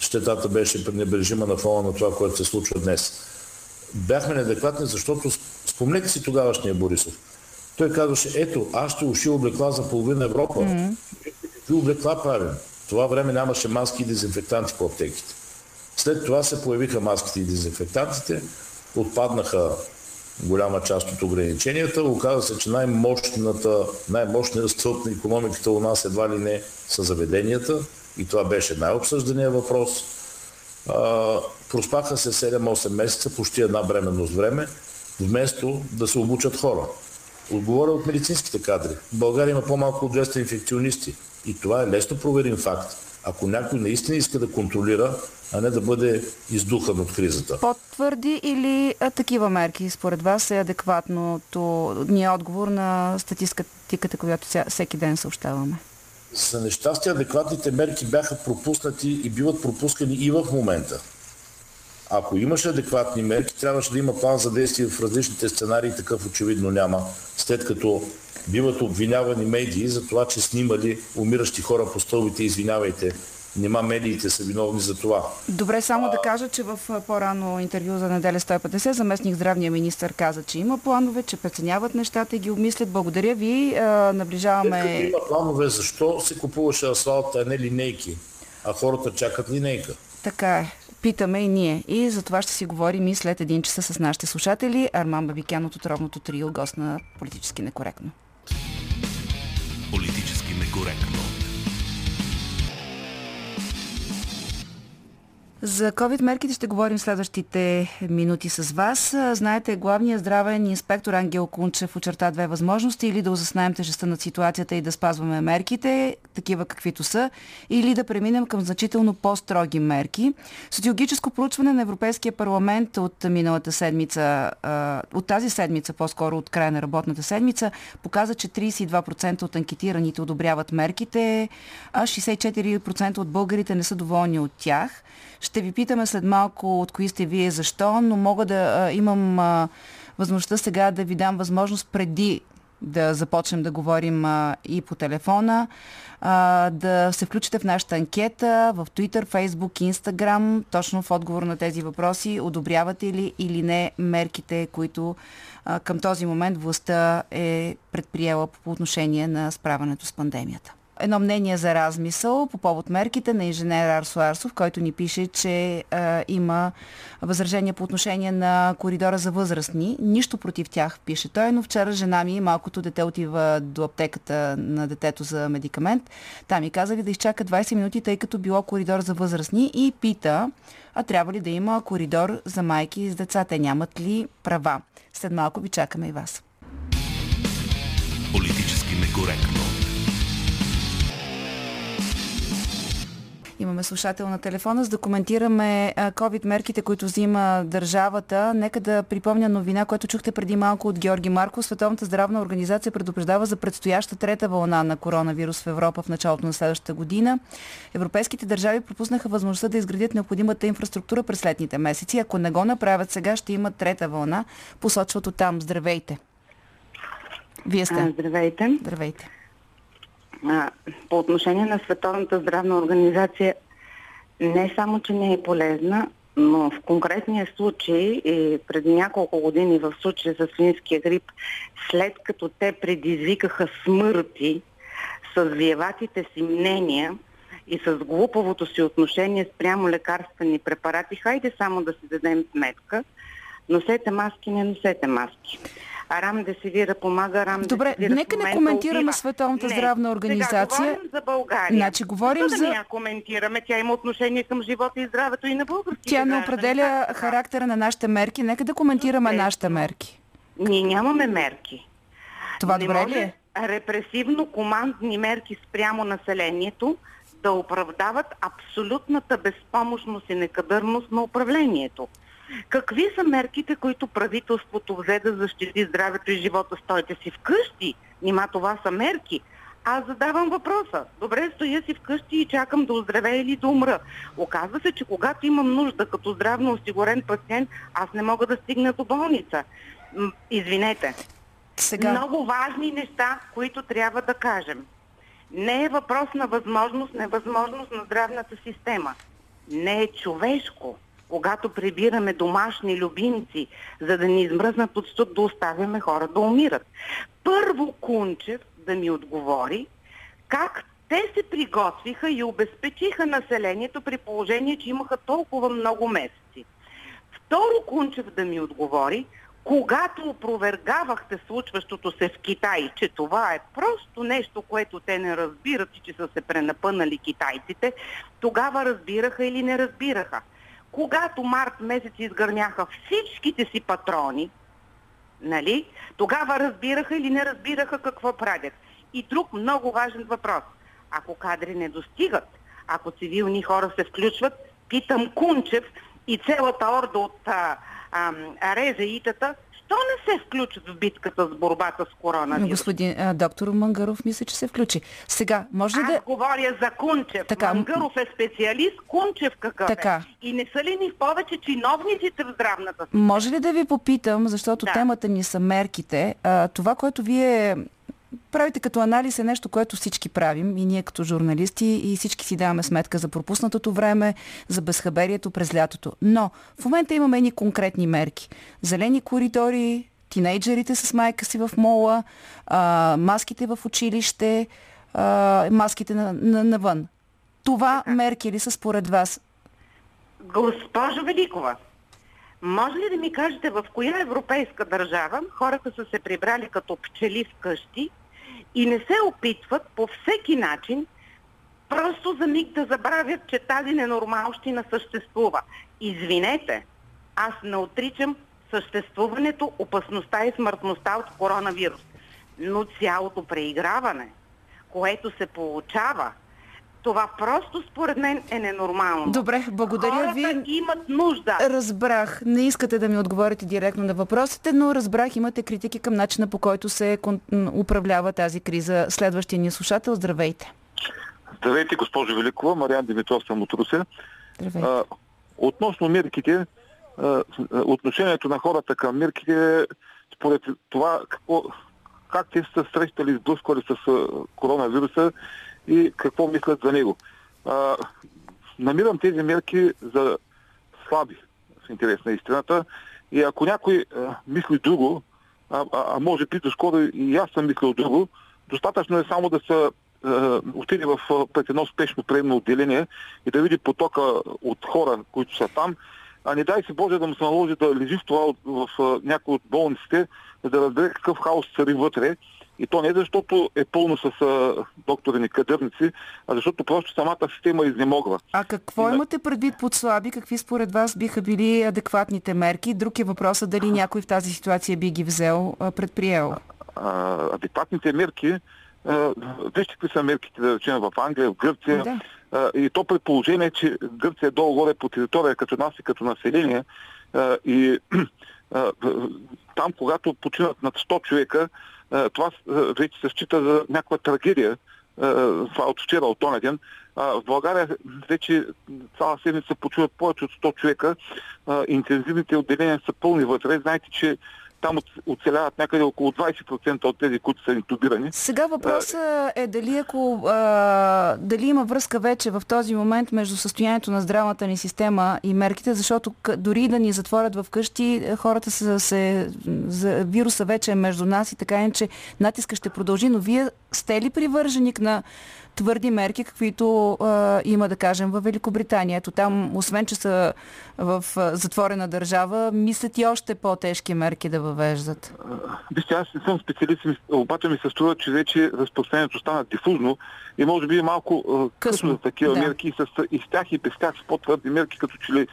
щетата беше пренебрежима на фона на това, което се случва днес. Бяхме неадекватни, защото спомнете си тогавашния Борисов. Той казваше, ето, аз ще уши облекла за половина Европа. Mm-hmm. Какви облекла правим? това време нямаше маски и дезинфектанти по аптеките. След това се появиха маските и дезинфектантите, отпаднаха голяма част от ограниченията. Оказа се, че най-мощната, най-мощният стълб на економиката у нас едва ли не са заведенията и това беше най-обсъждания въпрос. А, проспаха се 7-8 месеца, почти една бременност време, вместо да се обучат хора. Отговоря от медицинските кадри. В България има по-малко от 200 инфекционисти. И това е лесно проверим факт. Ако някой наистина иска да контролира, а не да бъде издухан от кризата. По-твърди или а, такива мерки според вас е адекватното ни е отговор на статистиката, която всеки ден съобщаваме? За нещастие адекватните мерки бяха пропуснати и биват пропускани и в момента. Ако имаше адекватни мерки, трябваше да има план за действие в различните сценарии, такъв очевидно няма, след като биват обвинявани медии за това, че снимали умиращи хора по стълбите, извинявайте, Нема медиите са виновни за това. Добре, само а... да кажа, че в по-рано интервю за неделя 150 заместник здравния министр каза, че има планове, че преценяват нещата и ги обмислят. Благодаря ви. А, наближаваме... След има планове, защо се купуваше асфалт, а не линейки? А хората чакат линейка. Така е. Питаме и ние. И за това ще си говорим и след един часа с нашите слушатели. Арман Бабикян от отровното трио, гост на Политически некоректно. Политически некоректно. За COVID мерките ще говорим следващите минути с вас. Знаете, главният здравен инспектор Ангел Кунчев очерта две възможности или да озаснаем тежестта на ситуацията и да спазваме мерките, такива каквито са, или да преминем към значително по-строги мерки. Социологическо проучване на Европейския парламент от миналата седмица, от тази седмица, по-скоро от края на работната седмица, показа, че 32% от анкетираните одобряват мерките, а 64% от българите не са доволни от тях. Ще ви питаме след малко от кои сте вие защо, но мога да а, имам а, възможността сега да ви дам възможност преди да започнем да говорим а, и по телефона, а, да се включите в нашата анкета в Twitter, Facebook, Instagram, точно в отговор на тези въпроси. Одобрявате ли или не мерките, които а, към този момент властта е предприела по отношение на справянето с пандемията? Едно мнение за размисъл по повод мерките на инженер Арсо Арсов, който ни пише, че а, има възражение по отношение на коридора за възрастни. Нищо против тях, пише той, но вчера жена ми, малкото дете отива до аптеката на детето за медикамент. Там ми казали да изчака 20 минути, тъй като било коридор за възрастни и пита, а трябва ли да има коридор за майки с деца? Те нямат ли права? След малко ви чакаме и вас. Политически некоректно. Имаме слушател на телефона, за да коментираме COVID мерките, които взима държавата. Нека да припомня новина, която чухте преди малко от Георги Марко. Световната здравна организация предупреждава за предстояща трета вълна на коронавирус в Европа в началото на следващата година. Европейските държави пропуснаха възможността да изградят необходимата инфраструктура през летните месеци. Ако не го направят сега, ще има трета вълна. Посочват от там. Здравейте! Вие сте. Здравейте. Здравейте. По отношение на Световната здравна организация, не само, че не е полезна, но в конкретния случай, и преди няколко години в случая с свинския грип, след като те предизвикаха смърти с виеватите си мнения и с глупавото си отношение спрямо лекарствени препарати, хайде само да си дадем сметка, носете маски, не носете маски. Арам Десивира помага, Арам Добре, Десивира нека не коментираме убива. Световната Не, здравна организация. Сега говорим за България. Значи, говорим Защо за- да не я коментираме? Тя има отношение към живота и здравето и на българските Тя не определя така? характера на нашите мерки. Нека да коментираме Чудесно. нашите мерки. Ние нямаме мерки. Това не добре ли е? репресивно-командни мерки спрямо населението да оправдават абсолютната безпомощност и некадърност на управлението. Какви са мерките, които правителството взе да защити здравето и живота? Стойте си вкъщи. Нима това са мерки. Аз задавам въпроса. Добре, стоя си вкъщи и чакам да оздравея или да умра. Оказва се, че когато имам нужда като здравно осигурен пациент, аз не мога да стигна до болница. Извинете. Сега, Много важни неща, които трябва да кажем. Не е въпрос на възможност, невъзможност на здравната система. Не е човешко, когато прибираме домашни любимци, за да ни измръзнат от студ да оставяме хора да умират. Първо Кунчев да ми отговори как те се приготвиха и обезпечиха населението при положение, че имаха толкова много месеци. Второ Кунчев да ми отговори, когато опровергавахте случващото се в Китай, че това е просто нещо, което те не разбират и че са се пренапънали китайците, тогава разбираха или не разбираха. Когато март месец изгърняха всичките си патрони, нали, тогава разбираха или не разбираха какво правят. И друг много важен въпрос. Ако кадри не достигат, ако цивилни хора се включват, питам Кунчев и цялата орда от а, а, резаитата, що не се включат в битката с борбата с коронавирус? господин а, доктор Мангаров мисля, че се включи. Сега, може ли Аз да... говоря за Кунчев. Така, Мангаров е специалист, Кунчев какъв Така. е. И не са ли ни повече чиновниците в здравната система? Може ли да ви попитам, защото Да. темата ни са мерките, а, това, което вие правите като анализ е нещо, което всички правим и ние като журналисти и всички си даваме сметка за пропуснатото време, за безхаберието през лятото. Но в момента имаме едни конкретни мерки. Зелени коридори, тинейджерите с майка си в мола, а, маските в училище, а, маските на, на, навън. Това мерки ли са според вас? Госпожо Великова, може ли да ми кажете в коя европейска държава хората са се прибрали като пчели вкъщи и не се опитват по всеки начин просто за миг да забравят, че тази ненормалщина съществува. Извинете, аз не отричам съществуването, опасността и смъртността от коронавирус. Но цялото преиграване, което се получава, това просто според мен е ненормално. Добре, благодаря Хората ви. имат нужда. Разбрах. Не искате да ми отговорите директно на въпросите, но разбрах, имате критики към начина по който се управлява тази криза. Следващия ни слушател, здравейте. Здравейте, госпожо Великова. Мариан Димитров съм от Русе. Здравейте. А, относно мерките, а, отношението на хората към мерките, според това какво, как те са срещали, сблъсквали с коронавируса и какво мислят за него. А, намирам тези мерки за слаби, в интерес на истината. И ако някой а, мисли друго, а, а, може би доскоро и аз съм мислил друго, достатъчно е само да се отиде в, пред едно спешно приемно отделение и да види потока от хора, които са там, а не дай се Боже да му се наложи да лежи в това в, в някои от болниците, за да разбере какъв хаос цари вътре. И то не защото е пълно с а, доктори некадърници, а защото просто самата система изнемогва. А какво имате предвид под слаби? Какви според вас биха били адекватните мерки? Друг е въпросът дали някой в тази ситуация би ги взел, предприел. а, адекватните мерки, а, вижте какви са мерките, да речем, в Англия, в Гърция, Да. а, и то при положение, че Гърция е долу-горе по територия като нас и като население, а, и *clears throat* а, там, когато починат над 100 човека, това а, вече се счита за някаква трагедия. А, Това от вчера, от този ден. А, В България вече цяла седмица почуват повече от 100 човека. Интензивните отделения са пълни вътре. Знаете, че там оц- оцеляват някъде около 20% от тези, които са интубирани. Сега въпросът е дали, ако, а, дали има връзка вече в този момент между състоянието на здравната ни система и мерките, защото дори да ни затворят в къщи, е, хората са се, за, вируса вече е между нас и така иначе натиска ще продължи, но вие сте ли привърженик на твърди мерки, каквито а, има, да кажем, в Великобритания. Ето там, освен че са в а, затворена държава, мислят и още по-тежки мерки да въвеждат. Вижте, аз не съм специалист, обаче ми се струва, че вече разпространението стана дифузно и може би е малко късно, Късно, за такива да. мерки и с, и с тях и без тях с по-твърди мерки, като че ли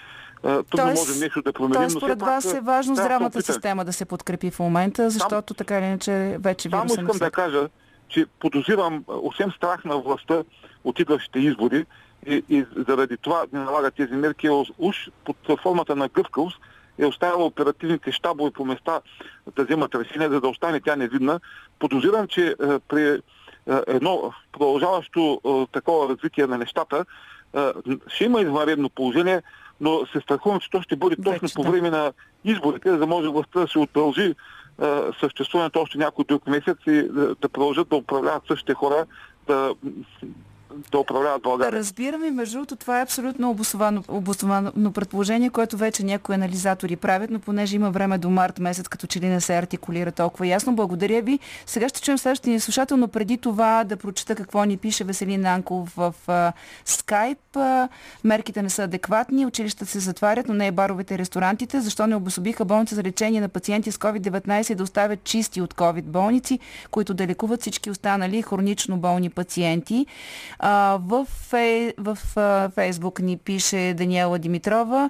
а, трудно можем нещо да променим. Тоест, според вас е важно да здравната система да се подкрепи в момента, защото така или иначе вече Само вируса не искам да кажа, че подозирам, а, освен страх на властта от идващите избори и, и заради това не налага тези мерки, е уж под формата на гъвкавост е оставила оперативните щабове по места да вземат решение, за да остане тя невидна. Подозирам, че а, при а, едно продължаващо а, такова развитие на нещата ще има извънредно положение, но се страхувам, че то ще бъде точно Вече, по време на изборите, за да може властта да се удължи а, съществуването още някой друг месец и да продължат да управляват същите хора, да, да управляват България. Разбирам и между другото това е абсолютно обосновано, обосновано предположение, което вече някои анализатори правят, но понеже има време до март месец, като че ли не се артикулира толкова ясно. Благодаря ви. Сега ще чуем следващия ни слушател, но преди това да прочета какво ни пише Веселин Нанков в а, скайп. А, мерките не са адекватни, училищата се затварят, но не и баровете и ресторантите. Защо не обособиха болница за лечение на пациенти с COVID-19 и да оставят чисти от COVID болници, които да лекуват всички останали хронично болни пациенти? А, в, фей, в а, Фейсбук ни пише Даниела Димитрова.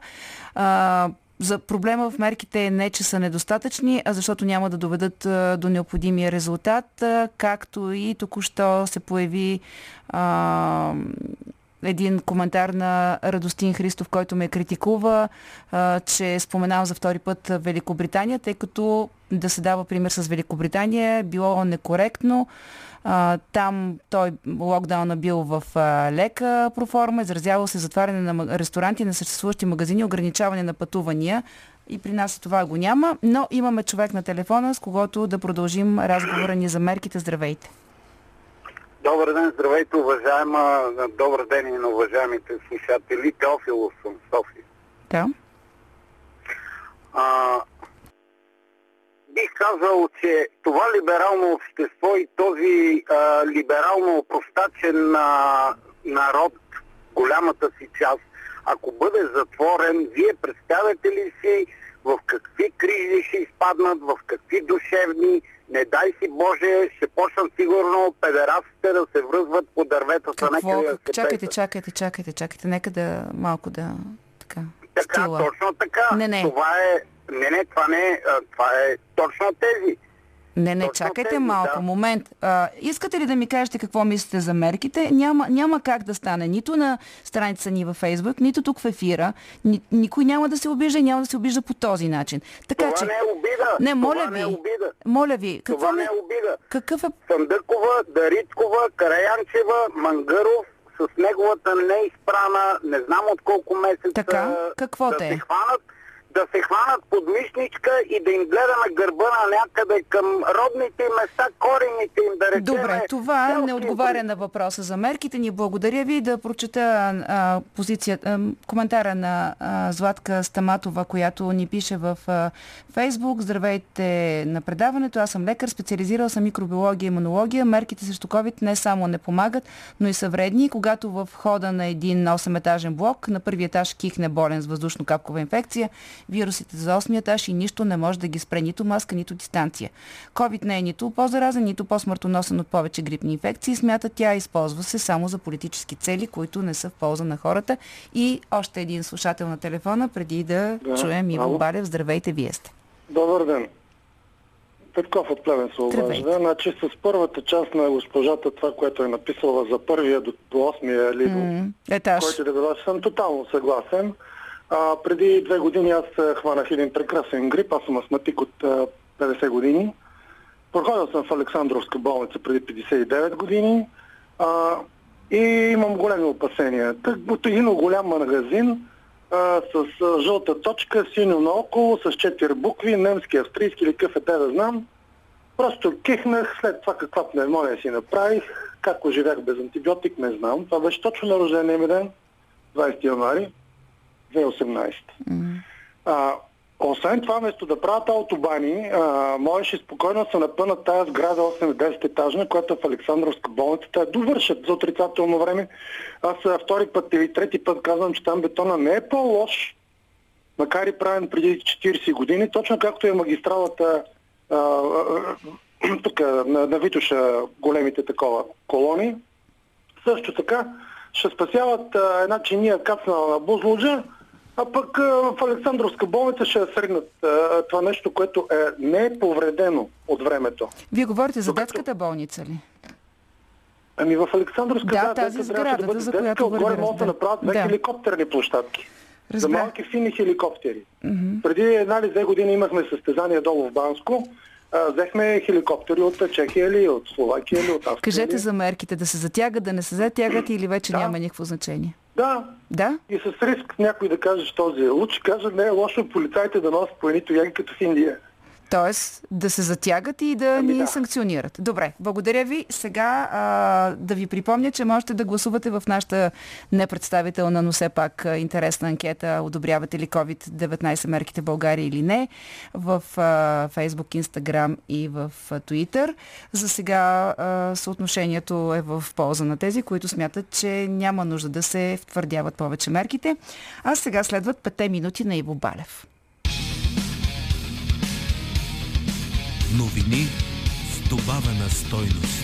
А, за проблема в мерките е не, че са недостатъчни, а защото няма да доведат а, до необходимия резултат, а, както и току-що се появи а, един коментар на Радостин Христов, който ме критикува, а, че е споменал за втори път Великобритания, тъй като да се дава пример с Великобритания било некоректно. А, там той локдауна бил в а, лека проформа, изразявал се затваряне на ресторанти, на съществуващи магазини, ограничаване на пътувания. И при нас това го няма, но имаме човек на телефона, с когото да продължим разговора ни за мерките. Здравейте! Добър ден, здравейте, уважаема, добър ден и на уважаемите слушатели. Теофилов съм София. Да. А, бих казал, че това либерално общество и този а, либерално простачен а, народ, голямата си част, ако бъде затворен, вие представяте ли си в какви кризи ще изпаднат, в какви душевни, не дай си Боже, ще почнат сигурно педерастите да се връзват по дърветата. Какво? някъде да Чакайте, чакайте, чакайте, чакайте. Нека да малко да... Така, Така, стила. точно така. Не, не. Това е... Не, не, това не е... Това е точно тези. Не, не, Точно чакайте тези, малко, да. момент. А, искате ли да ми кажете какво мислите за мерките? Няма, няма как да стане нито на страница ни във Фейсбук, нито тук в ефира. Ни, никой няма да се обижда и няма да се обижда по този начин. Така това че... не е обида. Не, моля това ви. не е обида. Моля ви. Какво Това ми... не е обида. Какъв е... Сандъкова, Дариткова, Караянчева, Мангаров с неговата неизпрана, не знам от колко месеца Така, какво да те е? се хванат да се хванат под мишничка и да им гледа на гърба на някъде към родните места, корените им, да речем. Добре, това селски не отговаря на въпроса за мерките ни. Благодаря ви да прочета а, позиция, а, коментара на а, Златка Стаматова, която ни пише в а, Фейсбук. Здравейте на предаването. Аз съм лекар, специализирал съм микробиология и имунология. Мерките срещу COVID не само не помагат, но и са вредни. Когато в хода на един 8-етажен блок на първи етаж кихне болен с въздушно-капкова инфекция, вирусите за 8 етаж и нищо не може да ги спре, нито маска, нито дистанция. COVID не е нито по-заразен, нито по-смъртоносен от повече грипни инфекции. Смята тя използва се само за политически цели, които не са в полза на хората. И още един слушател на телефона, преди да, Да, чуем Иво ало. Балев. Здравейте, вие сте. Добър ден. Петков от Плевен се обажда. Значи с първата част на госпожата, това, което е написала за първия до, до 8-я лиго, М, Етаж. който е да съм тотално съгласен. А, преди две години аз хванах един прекрасен грип. Аз съм астматик от а, 50 години. Проходил съм в Александровска болница преди 59 години. А, и имам големи опасения. От един голям магазин а, с а, жълта точка, синьо наоколо, с четири букви, немски, австрийски или какъв е те да знам. Просто кихнах, след това каква пневмония си направих, как оживях без антибиотик, не знам. Това беше точно на рождения ми ден, 20 януари 2018. А, освен това, вместо да правят аутобани, а, можеше спокойно да се напънат тази сграда 8-10 етажна, която е в Александровска болница. Те довършат за отрицателно време. Аз втори път или трети път казвам, че там бетона не е по-лош, макар и правен преди 40 години, точно както е магистралата а, а, тук на, на Витоша големите такова колони. Също така ще спасяват а, една чиния кацнала на Бузлуджа, а пък в Александровска болница ще я срегнат това нещо, което е, не е повредено от времето. Вие говорите за Докато- детската болница ли? Ами в Александровска Да, да, тази сградата, да за бъде която детска, отгоре върви, могат да направят две Да. хеликоптерни площадки. За Разбрах. малки фини хеликоптери. Преди една ли две години имахме състезание долу в Банско. А, взехме хеликоптери от Чехия или от Словакия или от Австрия. Кажете или- за мерките, да се затягат, да не се затягат или вече Да. няма никакво значение? Да, Да? и с риск някой да каже, този е луч, каже, не е лошо полицайите да носят по едни тояги като в Индия. Тоест да се затягат и да Ами ни да. санкционират. Добре, благодаря ви. Сега а, да ви припомня, че можете да гласувате в нашата непредставителна, но все пак интересна анкета. Одобрявате ли COVID-19 мерките в България или не? В а, Facebook, Instagram и в а, Twitter. За сега а, съотношението е в полза на тези, които смятат, че няма нужда да се втвърдяват повече мерките. А сега следват 5 минути на Иво Балев. Новини с добавена стойност.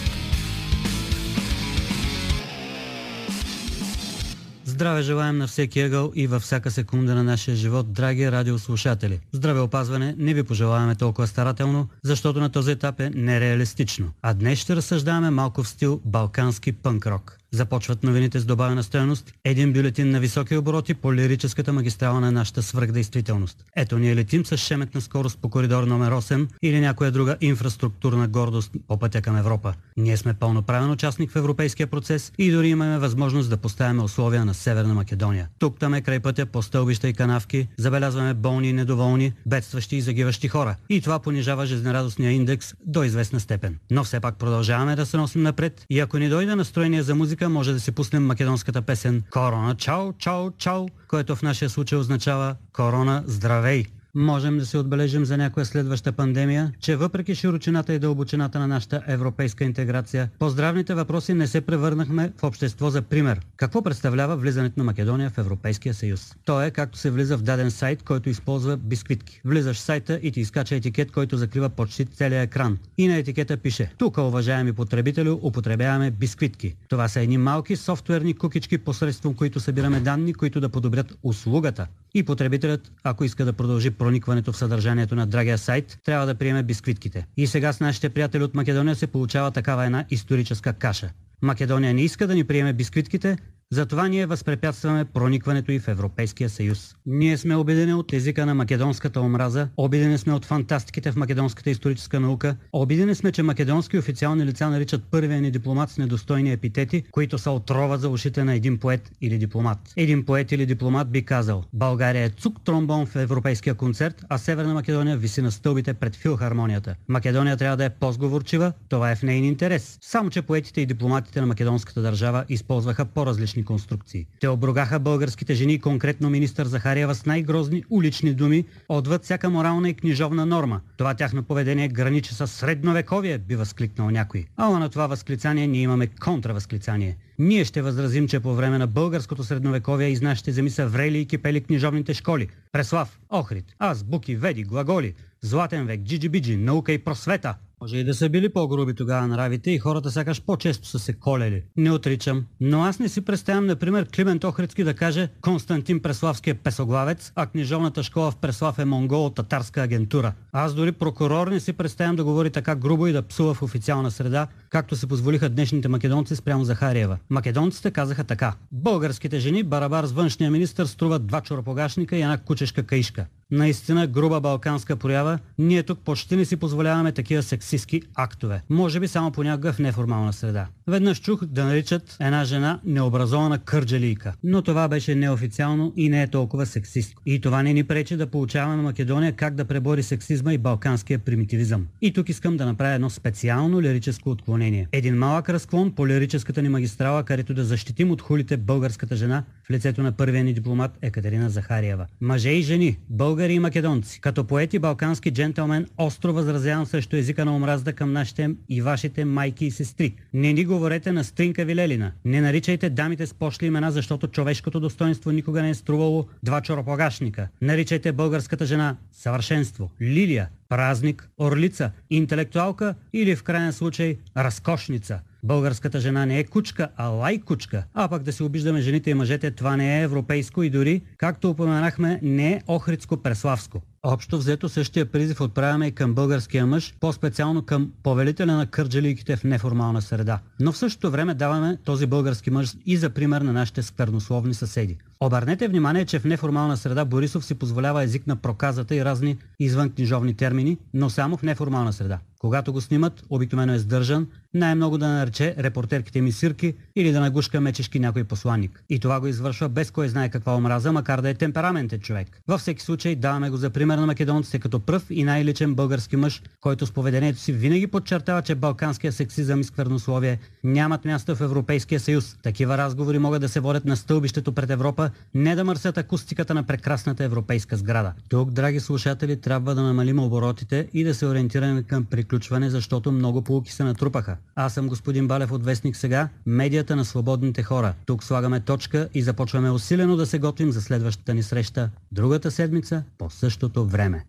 Здраве желаем на всеки ъгъл и във всяка секунда на нашия живот, драги радиослушатели. Здравеопазване не ви пожелаваме толкова старателно, защото на този етап е нереалистично. А днес ще разсъждаваме малко в стил балкански пънк-рок. Започват новините с добавена стоеност, един бюлетин на високи обороти по лирическата магистрала на нашата свръхдействителност. Ето ние летим с шеметна скорост по коридор номер 8 или някоя друга инфраструктурна гордост по пътя към Европа. Ние сме пълноправен участник в европейския процес и дори имаме възможност да поставяме условия на Северна Македония. Тук там е край пътя по стълбища и канавки, забелязваме болни и недоволни, бедстващи и загиващи хора. И това понижава жизнерадостния индекс до известна степен. Но все пак продължаваме да се носим напред и ако ни дойде настроение за музика, може да си пуснем македонската песен Корона Чао, Чао, Чао, което в нашия случай означава Корона Здравей. Можем да се отбележим за някоя следваща пандемия, че въпреки широчината и дълбочината на нашата европейска интеграция, по здравните въпроси не се превърнахме в общество за пример. Какво представлява влизането на Македония в Европейския съюз? То е както се влиза в даден сайт, който използва бисквитки. Влизаш в сайта и ти изкача етикет, който закрива почти целия екран. И на етикета пише Тук, уважаеми потребители, употребяваме бисквитки. Това са едни малки софтуерни кукички, посредством които събираме данни, които да подобрят услугата. И потребителят, ако иска да продължи проникването в съдържанието на драгия сайт, трябва да приеме бисквитките. И сега с нашите приятели от Македония се получава такава една историческа каша. Македония не иска да ни приеме бисквитките, затова ние възпрепятстваме проникването и в Европейския съюз. Ние сме обидени от езика на македонската омраза, обидени сме от фантастиките в македонската историческа наука, обидени сме, че македонски официални лица наричат първия ни дипломат с недостойни епитети, които са отрова за ушите на един поет или дипломат. Един поет или дипломат би казал България е цук тромбон в европейския концерт, а Северна Македония виси на стълбите пред филхармонията. Македония трябва да е по-сговорчива, това е в нейн интерес. Само, че поетите и дипломатите на македонската държава използваха по-различни конструкции. Те обругаха българските жени, конкретно министър Захариева, с най-грозни улични думи, отвъд всяка морална и книжовна норма. Това тяхно поведение граничи с средновековие, би възкликнал някой. Ала на това възклицание ние имаме контравъзклицание. Ние ще възразим, че по време на българското средновековие из нашите земи са врели и кипели книжовните школи. Преслав, Охрид, азбуки, веди, глаголи, Златен век, джиджи-биджи, наука и просвета. Може и да са били по-груби тогава нравите и хората сякаш по-често са се колели. Не отричам. Но аз не си представям, например, Климент Охридски да каже Константин Преславски е песоглавец, а книжовната школа в Преслав е монголо-татарска агентура. Аз дори прокурор не си представям да говори така грубо и да псува в официална среда, както се позволиха днешните македонци спрямо Захариева. Македонците казаха така. Българските жени барабар с външния министр струват два чоропогашника и една кучешка каишка. Наистина груба балканска проява. Ние тук почти не си позволяваме такива сексистски актове. Може би само понякога в неформална среда. Веднъж чух да наричат една жена необразована кърджалийка. Но това беше неофициално и не е толкова сексистко. И това не ни пречи да получаваме Македония как да пребори сексизма и балканския примитивизъм. И тук искам да направя едно специално лирическо отклонение. Един малък разклон по лирическата ни магистрала, където да защитим от хулите българската жена в лицето на първия ни дипломат Екатерина Захариева. Мъже и жени, българи и македонци, като поети балкански джентълмен, остро възразявам срещу езика на омразда към нашите и вашите майки и сестри. Не ни говорете на Стринка Вилелина. Не наричайте дамите с пошли имена, защото човешкото достоинство никога не е струвало два чоропогашника. Наричайте българската жена съвършенство, лилия, празник, орлица, интелектуалка или в крайен случай разкошница. Българската жена не е кучка, а лай-кучка. А пък да се обиждаме жените и мъжете, това не е европейско и дори, както упоменахме, не е охридско-преславско. Общо взето същия призив отправяме и към българския мъж, по-специално към повелителя на кърджалийките в неформална среда. Но в същото време даваме този български мъж и за пример на нашите сквернословни съседи. Обърнете внимание, че в неформална среда Борисов си позволява език на проказата и разни извън книжовни термини, но само в неформална среда. Когато го снимат, обикновено е сдържан, най-много да нарече репортерките ми сирки или да нагушка мечешки някой посланник. И това го извършва без кой знае каква омраза, макар да е темпераментен човек. Във всеки случай даваме го за пример на македонците като пръв и най-личен български мъж, който с поведението си винаги подчертава, че балканския сексизъм и сквернословие нямат място в Европейския съюз. Такива разговори могат да се водят на стълбището пред Европа, не да мърсят акустиката на прекрасната европейска сграда. Тук, драги слушатели, трябва да намалим оборотите и да се ориентираме към приключване, защото много полуки се натрупаха. Аз съм господин Балев от Вестник сега, медията на свободните хора. Тук слагаме точка и започваме усилено да се готвим за следващата ни среща другата седмица по същото време.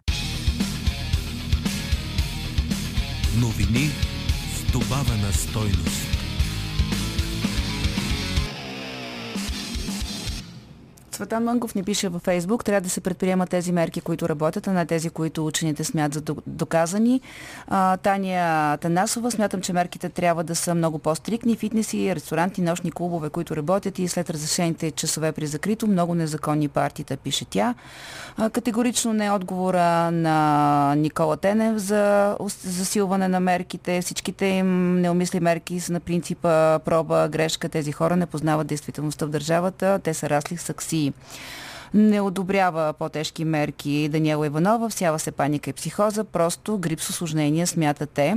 Новини с добавена стойност. Цветан Мънгов ни пише във Фейсбук, трябва да се предприемат тези мерки, които работят, а не тези, които учените смятат за доказани. А, Таня Танасова, смятам, че мерките трябва да са много по-стрикни. Фитнеси, ресторанти, нощни клубове, които работят и след разрешените часове при закрито, много незаконни партита, пише тя. А, категорично не е отговора на Никола Тенев за засилване на мерките. Всичките им неумисли мерки са на принципа проба, грешка. Тези хора не познават действителността в държавата. Те са расли в сакси не одобрява по-тежки мерки Даниела Иванова, всява се паника и психоза, просто грип с осложнения, смятате.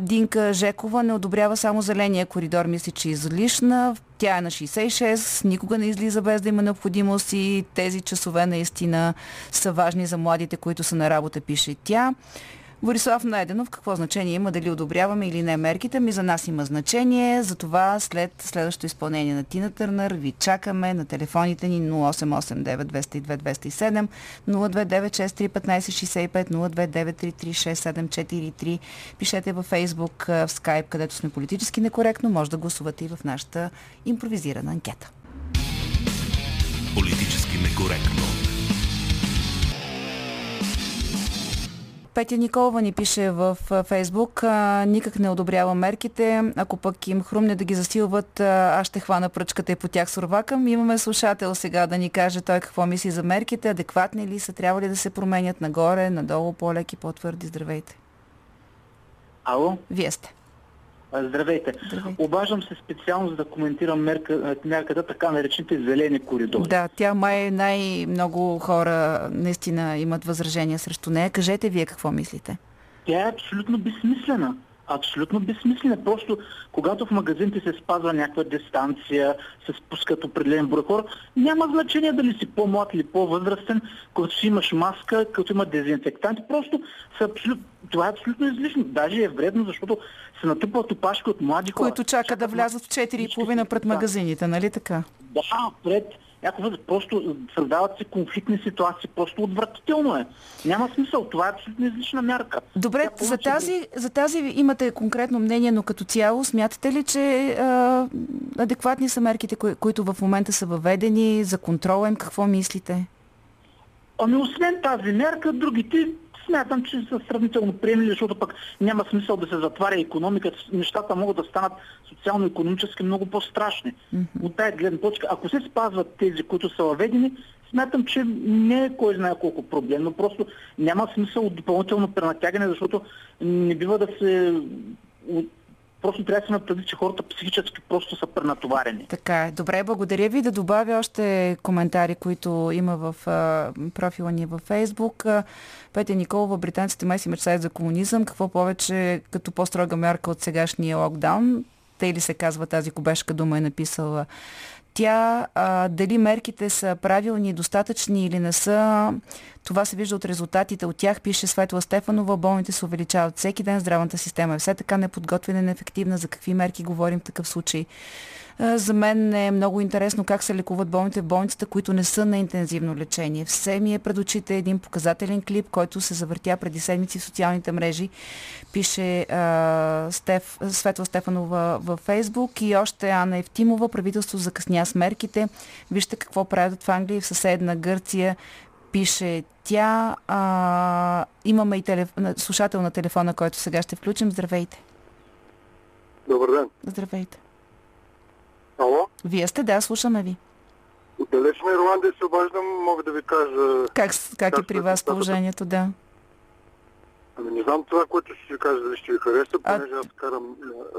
Динка Жекова не одобрява само зеления коридор, мисли, че е излишна. Тя е на 66, никога не излиза без да има необходимост и тези часове наистина са важни за младите, които са на работа, пише тя. Борислав Найденов, какво значение има дали одобряваме или не мерките? Ми за нас има значение, затова след следващото изпълнение на Тина Търнър ви чакаме на телефоните ни 0889 202 207 029631565 029336743. Пишете във Facebook, в Skype, където сме политически некоректно. Може да гласувате и в нашата импровизирана анкета. Политически некоректно. Петя Николова ни пише в Фейсбук, никак не одобрява мерките, ако пък им хрумне да ги засилват, аз ще хвана пръчката и по тях сурвакам. Имаме слушател сега да ни каже той какво мисли за мерките, адекватни ли са, трябва ли да се променят нагоре, надолу, по-леки, по-твърди. Здравейте. Ало? Вие сте. Здравейте. Здравейте. Обаждам се специално за да коментирам мерка, мярката така наречените зелени коридори. Да, тя май най-много хора наистина имат възражения срещу нея. Кажете вие какво мислите. Тя е абсолютно безсмислена абсолютно безсмислена. Просто когато в магазините се спазва някаква дистанция, се спускат определен брой хора, няма значение дали си по-млад или по-възрастен, като си имаш маска, като има дезинфектанти. Просто са абсолют... това е абсолютно излишно. Даже е вредно, защото се натрупват опашки от млади хора. Които чакат да влязат в 4,5 пред магазините, нали така? Да, пред някакво просто създават се конфликтни ситуации, просто отвратително е. Няма смисъл, това е абсолютно излишна мярка. Добре, за тази, за тази имате конкретно мнение, но като цяло смятате ли, че а, адекватни са мерките, кои, които в момента са въведени за контрола им? Какво мислите? Ами освен тази мерка, другите смятам, че са сравнително приемливи, защото пък няма смисъл да се затваря економиката. Нещата могат да станат социално-економически много по-страшни. Mm-hmm. От тази гледна точка, ако се спазват тези, които са въведени, смятам, че не е кой знае колко проблем, но просто няма смисъл от допълнително пренатягане, защото не бива да се Просто трябва да се направи, че хората психически просто са пренатоварени. Така е. Добре, благодаря ви. Да добавя още коментари, които има в профила ни във Фейсбук. Петя Николова, британците май си мечтаят за комунизъм. Какво повече като по-строга мярка от сегашния локдаун? Те ли се казва тази кобешка дума е написала тя а, дали мерките са правилни достатъчни или не са, това се вижда от резултатите от тях, пише Светла Стефанова. Болните се увеличават всеки ден, здравната система е все така неподготвена неефективна. За какви мерки говорим в такъв случай? За мен е много интересно как се лекуват болните в болницата, които не са на интензивно лечение. Все ми е пред очите един показателен клип, който се завъртя преди седмици в социалните мрежи. Пише а, Стеф, Светла Стефанова във Фейсбук и още Анна Евтимова. Правителство закъсня с мерките. Вижте какво правят в Англия и в съседна Гърция пише тя. А, имаме и телеф... слушател на телефона, който сега ще включим. Здравейте. Добър ден. Здравейте. Ало? Вие сте, да, слушаме ви. От далечна Ирландия се обаждам, мога да ви кажа... Как, как, как е при вас положението, да? Ами не знам това, което ще ви кажа, дали ще ви хареса, понеже аз карам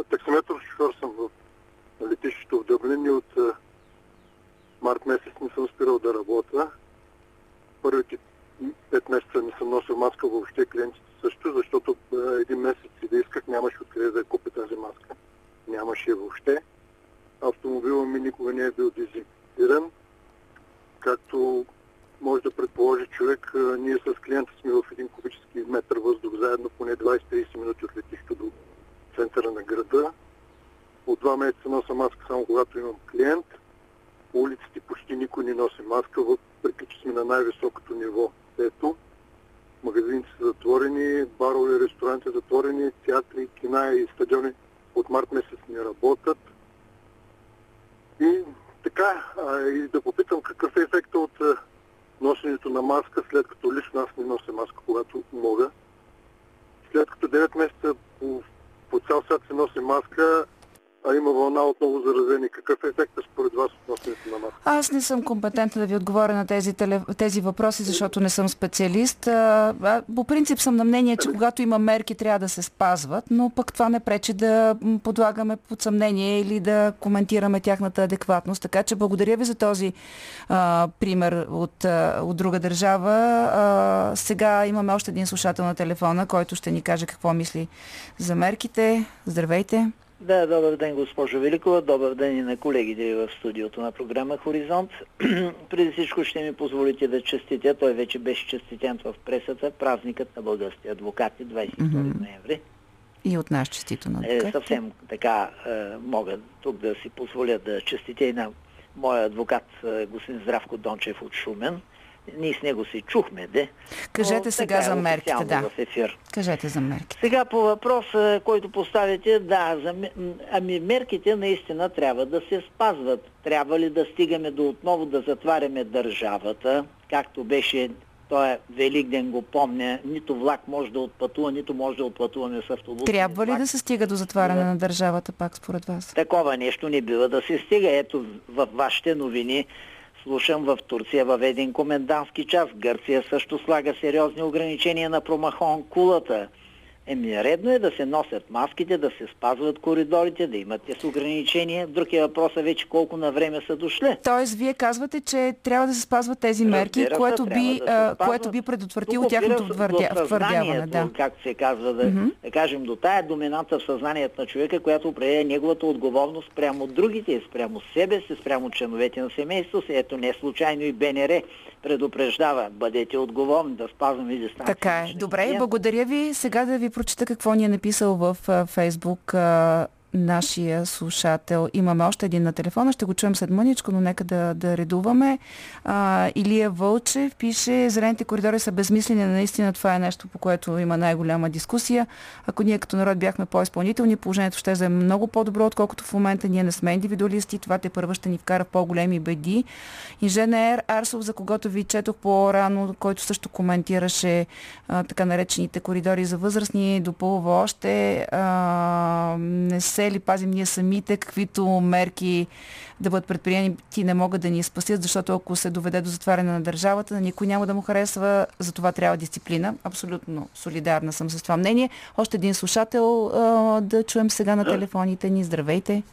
таксиметров шофьор съм в летището в Дъблин и от март месец не съм спирал да работя. Първите пет месеца не съм носил маска въобще, клиентите също, защото един месец и да исках, нямаше откъде да купя тази маска. Нямаше въобще автомобила ми никога не е бил дезинфициран. Както може да предположи човек, ние с клиента сме в един кубически метър въздух заедно поне 20-30 минути от летището до центъра на града. От два месеца нося маска само когато имам клиент. По улиците почти никой не носи маска, въпреки че сме на най-високото ниво. Ето, магазините са затворени, барове, ресторанти затворени, театри, кина и стадиони от март месец не работят. И така, и да попитам какъв е ефекта от носенето на маска, след като лично аз не нося маска, когато мога. След като 9 месеца по, по цял свят се носи маска, а има вълна от много заразени. Какъв е ефектът според вас от носенето на маска? Аз не съм компетентна да ви отговоря на тези, теле... тези въпроси, защото не съм специалист. А, по принцип съм на мнение, че когато има мерки, трябва да се спазват, но пък това не пречи да подлагаме под съмнение или да коментираме тяхната адекватност. Така че благодаря ви за този а, пример от, а, от друга държава. А, сега имаме още един слушател на телефона, който ще ни каже какво мисли за мерките. Здравейте! Да, добър ден, госпожо Великова. Добър ден и на колегите в студиото на програма Хоризонт. *clears throat* Преди всичко ще ми позволите да честитя, той вече беше честитен в пресата, празникът на български адвокати, 22 mm-hmm. ноември. И от нас честито на адвокати. Е, съвсем така е, мога тук да си позволя да честитя и на моя адвокат, е, господин Здравко Дончев от Шумен, ние с него си чухме, де. Кажете но, сега е за мерките, да. В ефир. Кажете за мерките. Сега по въпроса, който поставяте, да, за, ами мерките наистина трябва да се спазват. Трябва ли да стигаме до отново да затваряме държавата, както беше той е Великден го помня, нито влак може да отпътува, нито може да отпътуваме с автобус. Трябва ли да се стига до затваряне да. на държавата пак според вас? Такова нещо не бива да се стига. Ето в вашите новини Слушам в Турция въведен комендантски час. Гърция също слага сериозни ограничения на промахон кулата. Еми, редно е да се носят маските, да се спазват коридорите, да имат с ограничения. Друг е въпросът вече колко на време са дошли. Тоест, вие казвате, че трябва да се спазват тези мерки, Разбира което, би, да което би предотвратило тяхното втвърдяване. Да. Както се казва, да, mm-hmm. да кажем, до тая доминанта в съзнанието на човека, която определя неговата отговорност спрямо другите, спрямо себе си, спрямо членовете на семейството си. Ето не случайно и БНР предупреждава, бъдете отговорни да спазваме дистанция. Така е. Добре, благодаря ви. Сега да ви прочета какво ни е написал в Фейсбук нашия слушател. Имаме още един на телефона, ще го чуем след мъничко, но нека да, да редуваме. А, Илия Вълчев пише, зелените коридори са безмислени, наистина това е нещо, по което има най-голяма дискусия. Ако ние като народ бяхме по-изпълнителни, положението ще е много по-добро, отколкото в момента ние не сме индивидуалисти, това те първа ще ни вкара в по-големи беди. Инженер Арсов, за когото ви четох по-рано, който също коментираше а, така наречените коридори за възрастни, допълва още а, не се ли пазим ние самите, каквито мерки да бъдат предприяти не могат да ни спасят, защото ако се доведе до затваряне на държавата, никой няма да му харесва, за това трябва дисциплина. Абсолютно солидарна съм с това мнение. Още един слушател а, да чуем сега на телефоните ни. Здравейте.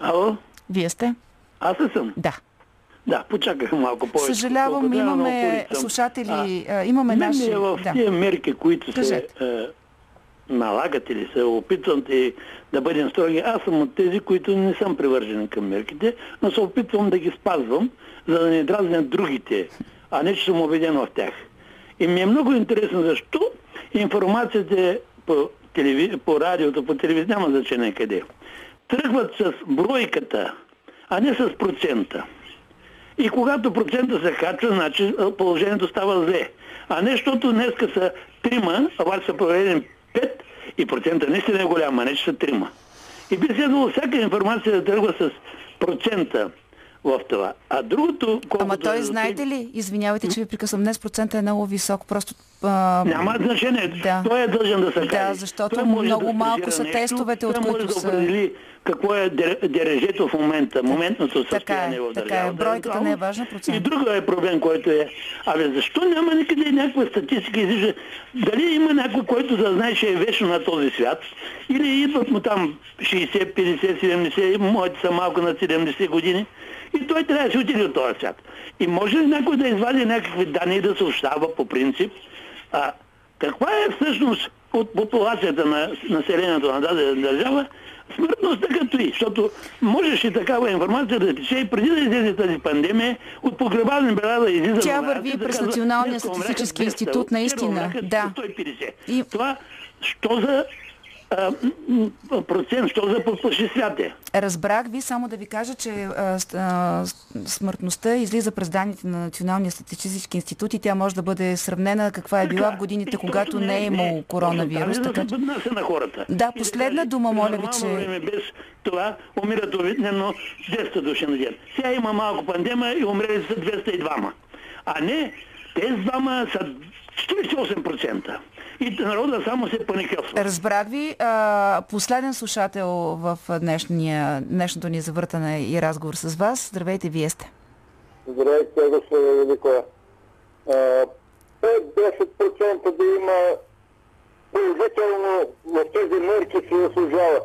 Ало? Вие сте? Аз ли съм? Да. Да, почаках малко повече. Съжалявам, имаме слушатели, а, имаме наши... Мен е в да. тия мерки, които Кажете. се е, налагат или се опитват и да бъдем строги. Аз съм от тези, които не съм привържен към мерките, но се опитвам да ги спазвам, за да не дразнят другите, а не че съм убеден в тях. И ми е много интересно защо информацията по, телеви... по радиото, по телевизия, няма значение къде. Тръгват с бройката, а не с процента. И когато процента се качва, значи положението става зле. А не, защото днеска са трима, а обаче са проведени пет и процента наистина е голям, а не че са трима. И би следвало всяка информация да тръгва с процента в това. А другото. Ама той, знаете ли, извинявайте, че ви прекъсвам, днес процента е много висок, просто... А... Няма значение. Да. Той е дължен да се Да, каже. защото много да малко са нещо, тестовете, от той може които да определи какво е дер- дережето в момента, моментното Така е, състояние в така е. държавата. Бройката не е важна, И процент. друга е проблем, който е, абе защо няма никъде някаква статистика излиза, дали има някой, който да знае, че е вечно на този свят, или идват му там 60, 50, 70, моите са малко на 70 години, и той трябва да си отиде от този свят. И може ли някой да извади някакви данни и да съобщава по принцип, а, каква е всъщност от популацията на населението на дадена държава, смъртността като и, защото можеш и такава информация да тече и преди да излезе тази пандемия, от погребални бела да излиза. Тя върви и да през казва, Националния статистически 200, институт, наистина, да. 150. И- Това, що за а, процент, що за подпашисвяте? Разбрах ви, само да ви кажа, че а, смъртността излиза през данните на Националния статистически институт и тя може да бъде сравнена каква е била в годините, когато не е имало коронавирус. Точно, Така, че- на хората. Да, последна дума, моля ви, че- Време без това умират обикновено 200 души на ден. Сега има малко пандемия и умрели са 202. А не, тези двама са 48%. *laughs* И народа само се паникьосва. Разбрах ви. А, последен слушател в днешния, днешното ни завъртане и разговор с вас. Здравейте, вие сте. Здравейте, господин Великова. 5-10% да има положително в тези мерки се заслужава.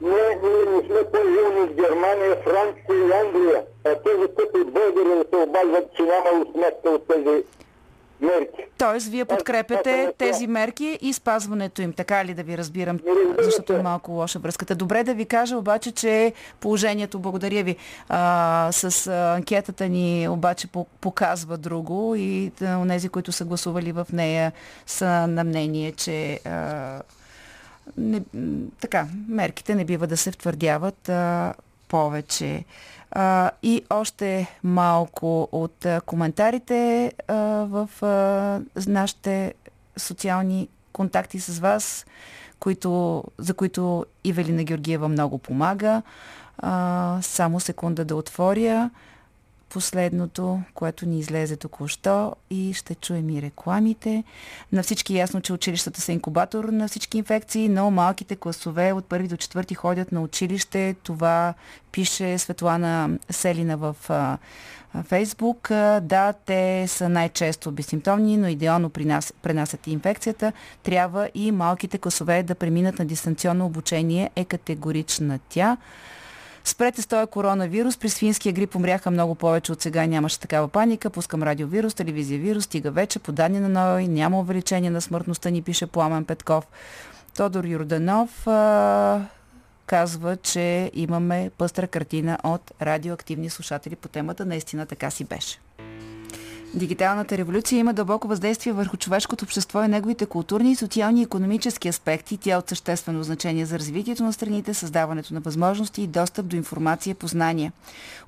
Не, ние не сме по-юни от Германия, Франция и Англия, а тези тъпи българи да се обаждат, че няма сметка от тези мерки. Тоест, вие подкрепяте тези мерки и спазването им. Така ли да ви разбирам? разбира Защото е малко лоша връзката. Добре да ви кажа обаче, че положението, благодаря ви, а, с анкетата ни обаче по- показва друго и тези, които са гласували в нея, са на мнение, че а, не, така, мерките не бива да се втвърдяват а, повече. А, и още малко от коментарите а, в а, нашите социални контакти с вас, които, за които Ивелина Георгиева много помага. А, само секунда да отворя последното, което ни излезе току-що и ще чуем и рекламите. На всички е ясно, че училищата са инкубатор на всички инфекции, но малките класове от първи до четвърти ходят на училище. Това пише Светлана Селина в Фейсбук. Да, те са най-често безсимптомни, но идеално при нас, пренасят и инфекцията. Трябва и малките класове да преминат на дистанционно обучение, е категорична тя. Спрете с този коронавирус. При свинския грип умряха много повече от сега. Нямаше такава паника. Пускам радиовирус, телевизия вирус. Стига вече. По данни на НОИ няма увеличение на смъртността, ни пише Пламен Петков. Тодор Юрданов а, казва, че имаме пъстра картина от радиоактивни слушатели по темата. Наистина така си беше. Дигиталната революция има дълбоко въздействие върху човешкото общество и неговите културни, социални и економически аспекти. Тя е от съществено значение за развитието на страните, създаването на възможности и достъп до информация и познания.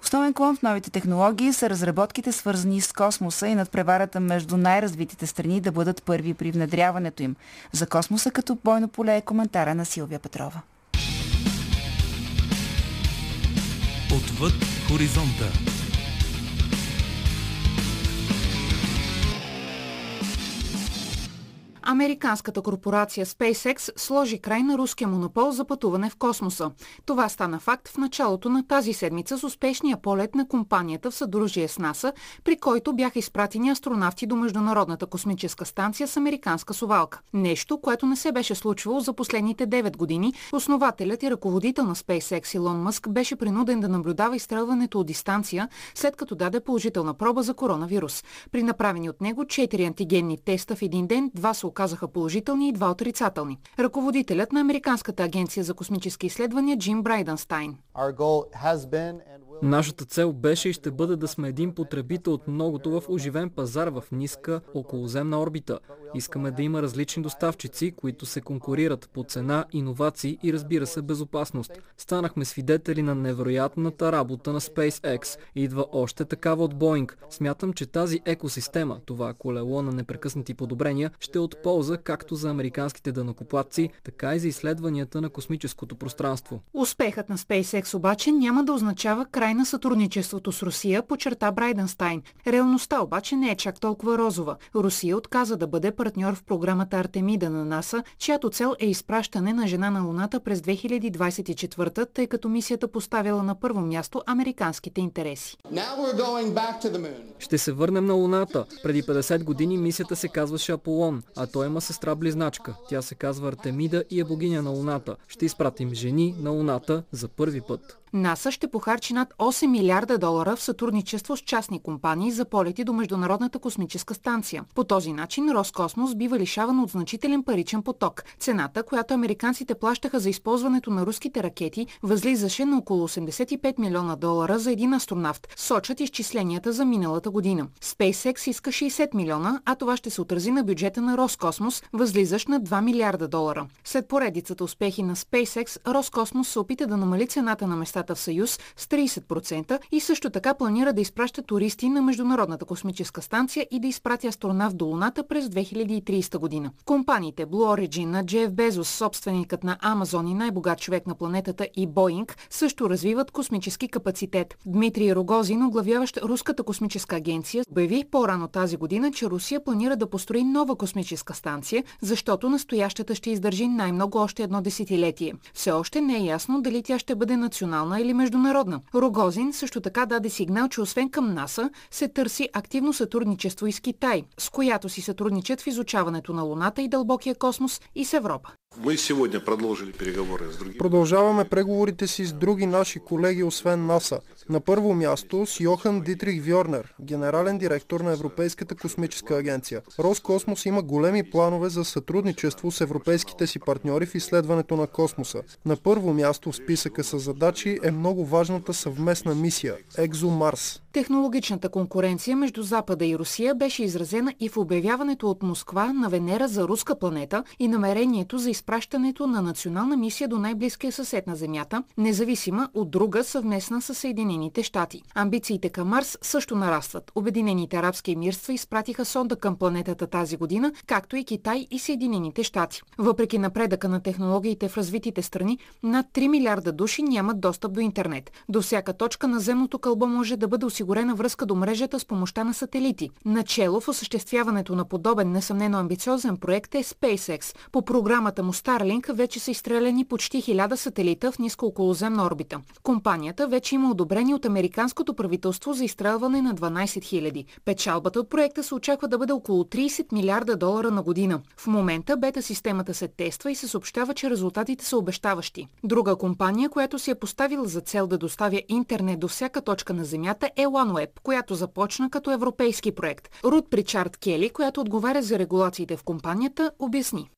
Основен клон в новите технологии са разработките свързани с космоса и надпреварата между най-развитите страни да бъдат първи при внедряването им. За космоса като бойно поле е коментара на Силвия Петрова. Отвъд хоризонта. Американската корпорация SpaceX сложи край на руския монопол за пътуване в космоса. Това стана факт в началото на тази седмица с успешния полет на компанията в съдружие с НАСА, при който бяха изпратени астронавти до Международната космическа станция с американска совалка. Нещо, което не се беше случвало за последните 9 години. Основателят и ръководител на SpaceX Илон Мъск беше принуден да наблюдава изстрелването от дистанция, след като даде положителна проба за коронавирус. При направени от него 4 антигенни теста в един ден, два се оказаха положителни и два отрицателни. Ръководителят на Американската агенция за космически изследвания Джим Брайденстайн. Нашата цел беше и ще бъде да сме един потребител от многото в оживен пазар в ниска околоземна орбита. Искаме да има различни доставчици, които се конкурират по цена, иновации и разбира се безопасност. Станахме свидетели на невероятната работа на SpaceX. Идва още такава от Boeing. Смятам, че тази екосистема, това колело на непрекъснати подобрения, ще е от полза както за американските дънакоплатци, така и за изследванията на космическото пространство. Успехът на SpaceX обаче няма да означава край на сътрудничеството с Русия, почерта Брайденстайн. Реалността обаче не е чак толкова розова. Русия отказа да бъде партньор в програмата Артемида на НАСА, чиято цел е изпращане на жена на Луната през 2024, тъй като мисията поставила на първо място американските интереси. Ще се върнем на Луната. Преди 50 години мисията се казваше Аполон, а той има сестра-близначка. Тя се казва Артемида и е богиня на Луната. Ще изпратим жени на Луната за първи път. НАСА ще похарчи над 8 милиарда долара в сътрудничество с частни компании за полети до Международната космическа станция. По този начин Роскосмос бива лишаван от значителен паричен поток. Цената, която американците плащаха за използването на руските ракети, възлизаше на около 85 милиона долара за един астронавт, сочат изчисленията за миналата година. SpaceX иска 60 милиона, а това ще се отрази на бюджета на Роскосмос, възлизащ на 2 милиарда долара. След поредицата успехи на SpaceX, Роскосмос се опита да намали цената на местата в Съюз с 30% и също така планира да изпраща туристи на Международната космическа станция и да изпрати астронавт до Луната през 2030 година. Компаниите Blue Origin на Джеф Безос, собственикът на Амазон и най-богат човек на планетата и Боинг също развиват космически капацитет. Дмитрий Рогозин, оглавяващ Руската космическа агенция, обяви по-рано тази година, че Русия планира да построи нова космическа станция, защото настоящата ще издържи най-много още едно десетилетие. Все още не е ясно дали тя ще бъде национална или международна. Рогозин също така даде сигнал, че освен към НАСА се търси активно сътрудничество и с Китай, с която си сътрудничат в изучаването на Луната и дълбокия космос и с Европа. Продължаваме преговорите си с други наши колеги, освен НАСА. На първо място с Йохан Дитрих Вьорнер, генерален директор на Европейската космическа агенция. Роскосмос има големи планове за сътрудничество с европейските си партньори в изследването на космоса. На първо място в списъка с задачи е много важната съвместна мисия – ExoMars. Технологичната конкуренция между Запада и Русия беше изразена и в обявяването от Москва на Венера за руска планета и намерението за изпращането на национална мисия до най-близкия съсед на Земята, независима от друга съвместна с Съединените щати. Амбициите към Марс също нарастват. Обединените арабски емирства изпратиха сонда към планетата тази година, както и Китай и Съединените щати. Въпреки напредъка на технологиите в развитите страни, над 3 милиарда души нямат достъп до интернет. До всяка точка на земното кълбо може да бъде осигурена връзка до мрежата с помощта на сателити. Начело в осъществяването на подобен несъмнено амбициозен проект е SpaceX. По програмата му Starlink вече са изстреляни почти 1000 сателита в ниско околоземна орбита. Компанията вече има одобрение от американското правителство за изстрелване на 12 000. Печалбата от проекта се очаква да бъде около 30 милиарда долара на година. В момента бета системата се тества и се съобщава, че резултатите са обещаващи. Друга компания, която си е поставила за цел да доставя интернет до всяка точка на Земята е OneWeb, която започна като европейски проект. Рут Причард Кели, която отговаря за регулациите в компанията, обясни.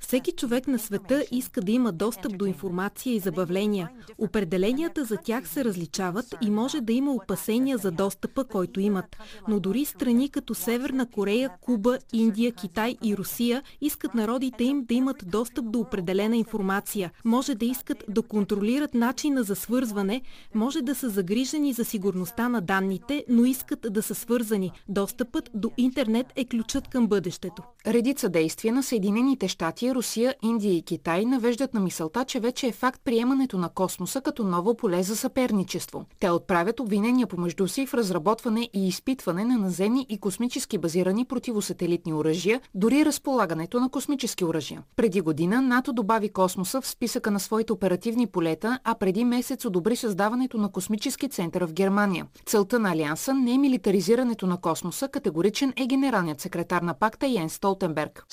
Всеки човек на света иска да има достъп до информация и забавления. Определенията за тях се различават и може да има опасения за достъпа, който имат. Но дори страни като Северна Корея, Куба, Индия, Китай и Русия искат народите им да имат достъп до определена информация. Може да искат да контролират начина за свързване, може да са загрижени за сигурността на данните, но искат да са свързани. Достъпът до интернет е ключът към бъдещето. Редица действия на Съединените щати, Русия, Индия и Китай навеждат на мисълта, че вече е факт приемането на космоса като ново поле за съперничество. Те отправят обвинения помежду си в разработване и изпитване на наземни и космически базирани противосателитни оръжия, дори разполагането на космически оръжия. Преди година НАТО добави космоса в списъка на своите оперативни полета, а преди месец одобри създаването на космически център в Германия. Целта на Алианса не е милитаризирането на космоса, категоричен е генералният секретар на пакта Йен Столтенберг.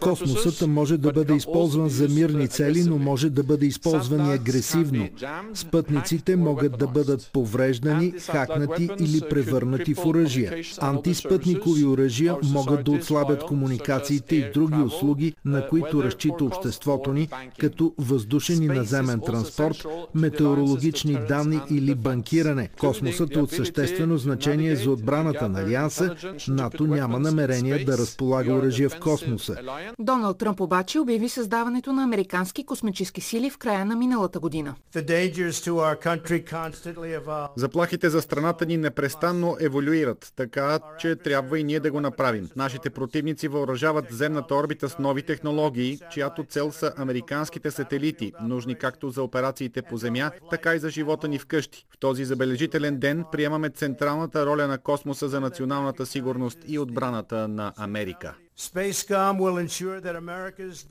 Космосът може да бъде използван за мирни цели, но може да бъде използван и агресивно. Спътниците могат да бъдат повреждани, хакнати или превърнати в оръжия. Антиспътникови оръжия могат да отслабят комуникациите и други услуги, на които разчита обществото ни, като въздушен и наземен транспорт, метеорологични данни или банкиране. Космосът е от съществено значение за отбраната на Алианса. НАТО няма намерение да разполага оръжия в космоса. Доналд Тръмп обаче обяви създаването на американски космически сили в края на миналата година. Заплахите за страната ни непрестанно еволюират, така че трябва и ние да го направим. Нашите противници въоръжават земната орбита с нови технологии, чиято цел са американските сателити, нужни както за операциите по земя, така и за живота ни вкъщи. В този забележителен ден приемаме централната роля на космоса за националната сигурност и отбраната на Америка.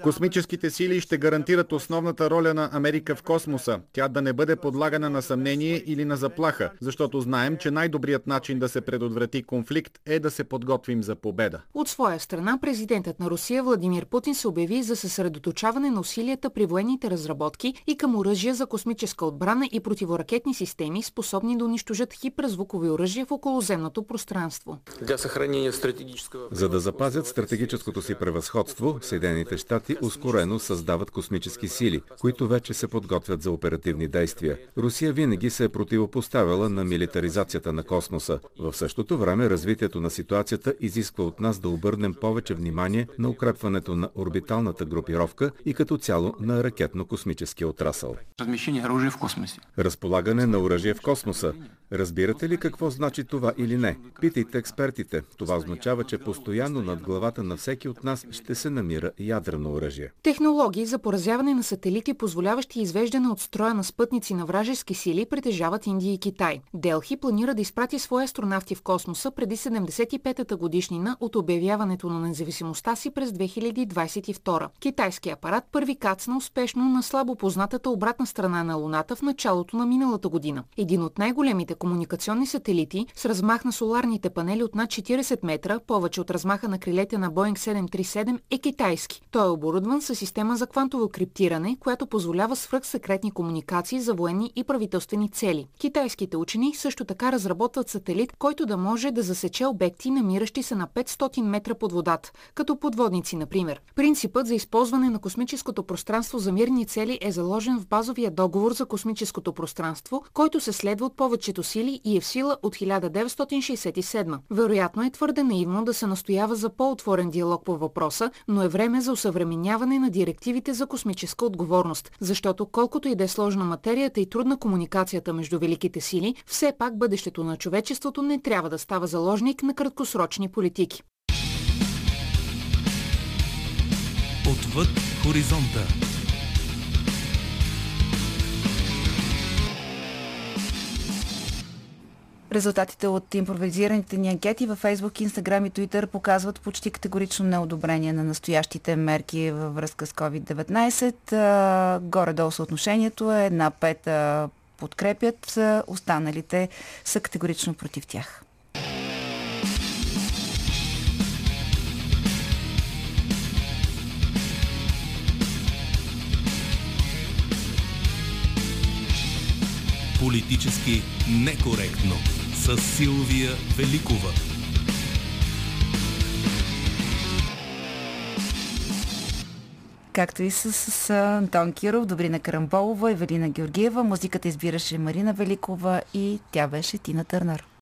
Космическите сили ще гарантират основната роля на Америка в космоса. Тя да не бъде подлагана на съмнение или на заплаха, защото знаем, че най-добрият начин да се предотврати конфликт е да се подготвим за победа. От своя страна, президентът на Русия Владимир Путин се обяви за съсредоточаване на усилията при военните разработки и към оръжия за космическа отбрана и противоракетни системи, способни да унищожат хиперзвукови оръжия в околоземното пространство. За да запазят стратегически стратегическото си превъзходство, Съединените щати ускорено създават космически сили, които вече се подготвят за оперативни действия. Русия винаги се е противопоставила на милитаризацията на космоса. В същото време развитието на ситуацията изисква от нас да обърнем повече внимание на укрепването на орбиталната групировка и като цяло на ракетно-космическия отрасъл. Разполагане на оръжие в космоса. Разбирате ли какво значи това или не? Питайте експертите. Това означава, че постоянно над главата на всеки от нас ще се намира ядрено оръжие. Технологии за поразяване на сателити, позволяващи извеждане от строя на спътници на вражески сили, притежават Индия и Китай. Делхи планира да изпрати свои астронавти в космоса преди 75-та годишнина от обявяването на независимостта си през 2022. Китайски апарат първи кацна успешно на слабо познатата обратна страна на Луната в началото на миналата година. Един от най-големите комуникационни сателити с размах на соларните панели от над 40 метра, повече от размаха на крилете на Boeing 737 е китайски. Той е оборудван с система за квантово криптиране, която позволява свръхсекретни комуникации за военни и правителствени цели. Китайските учени също така разработват сателит, който да може да засече обекти, намиращи се на 500 метра под водата, като подводници, например. Принципът за използване на космическото пространство за мирни цели е заложен в базовия договор за космическото пространство, който се следва от повечето сили и е в сила от 1967. Вероятно е твърде наивно да се настоява за по-отворен диалог по въпроса, но е време за усъвременяване на директивите за космическа отговорност, защото колкото и да е сложна материята и трудна комуникацията между великите сили, все пак бъдещето на човечеството не трябва да става заложник на краткосрочни политики. Отвъд хоризонта. Резултатите от импровизираните ни анкети във Facebook, Instagram и Twitter показват почти категорично неодобрение на настоящите мерки във връзка с COVID-19. Горе-долу съотношението е една пета подкрепят, останалите са категорично против тях. Политически некоректно с Силвия Великова. както и с, с Антон Киров, Добрина Карамболова, Евелина Георгиева. Музиката избираше Марина Великова и тя беше Тина Търнар.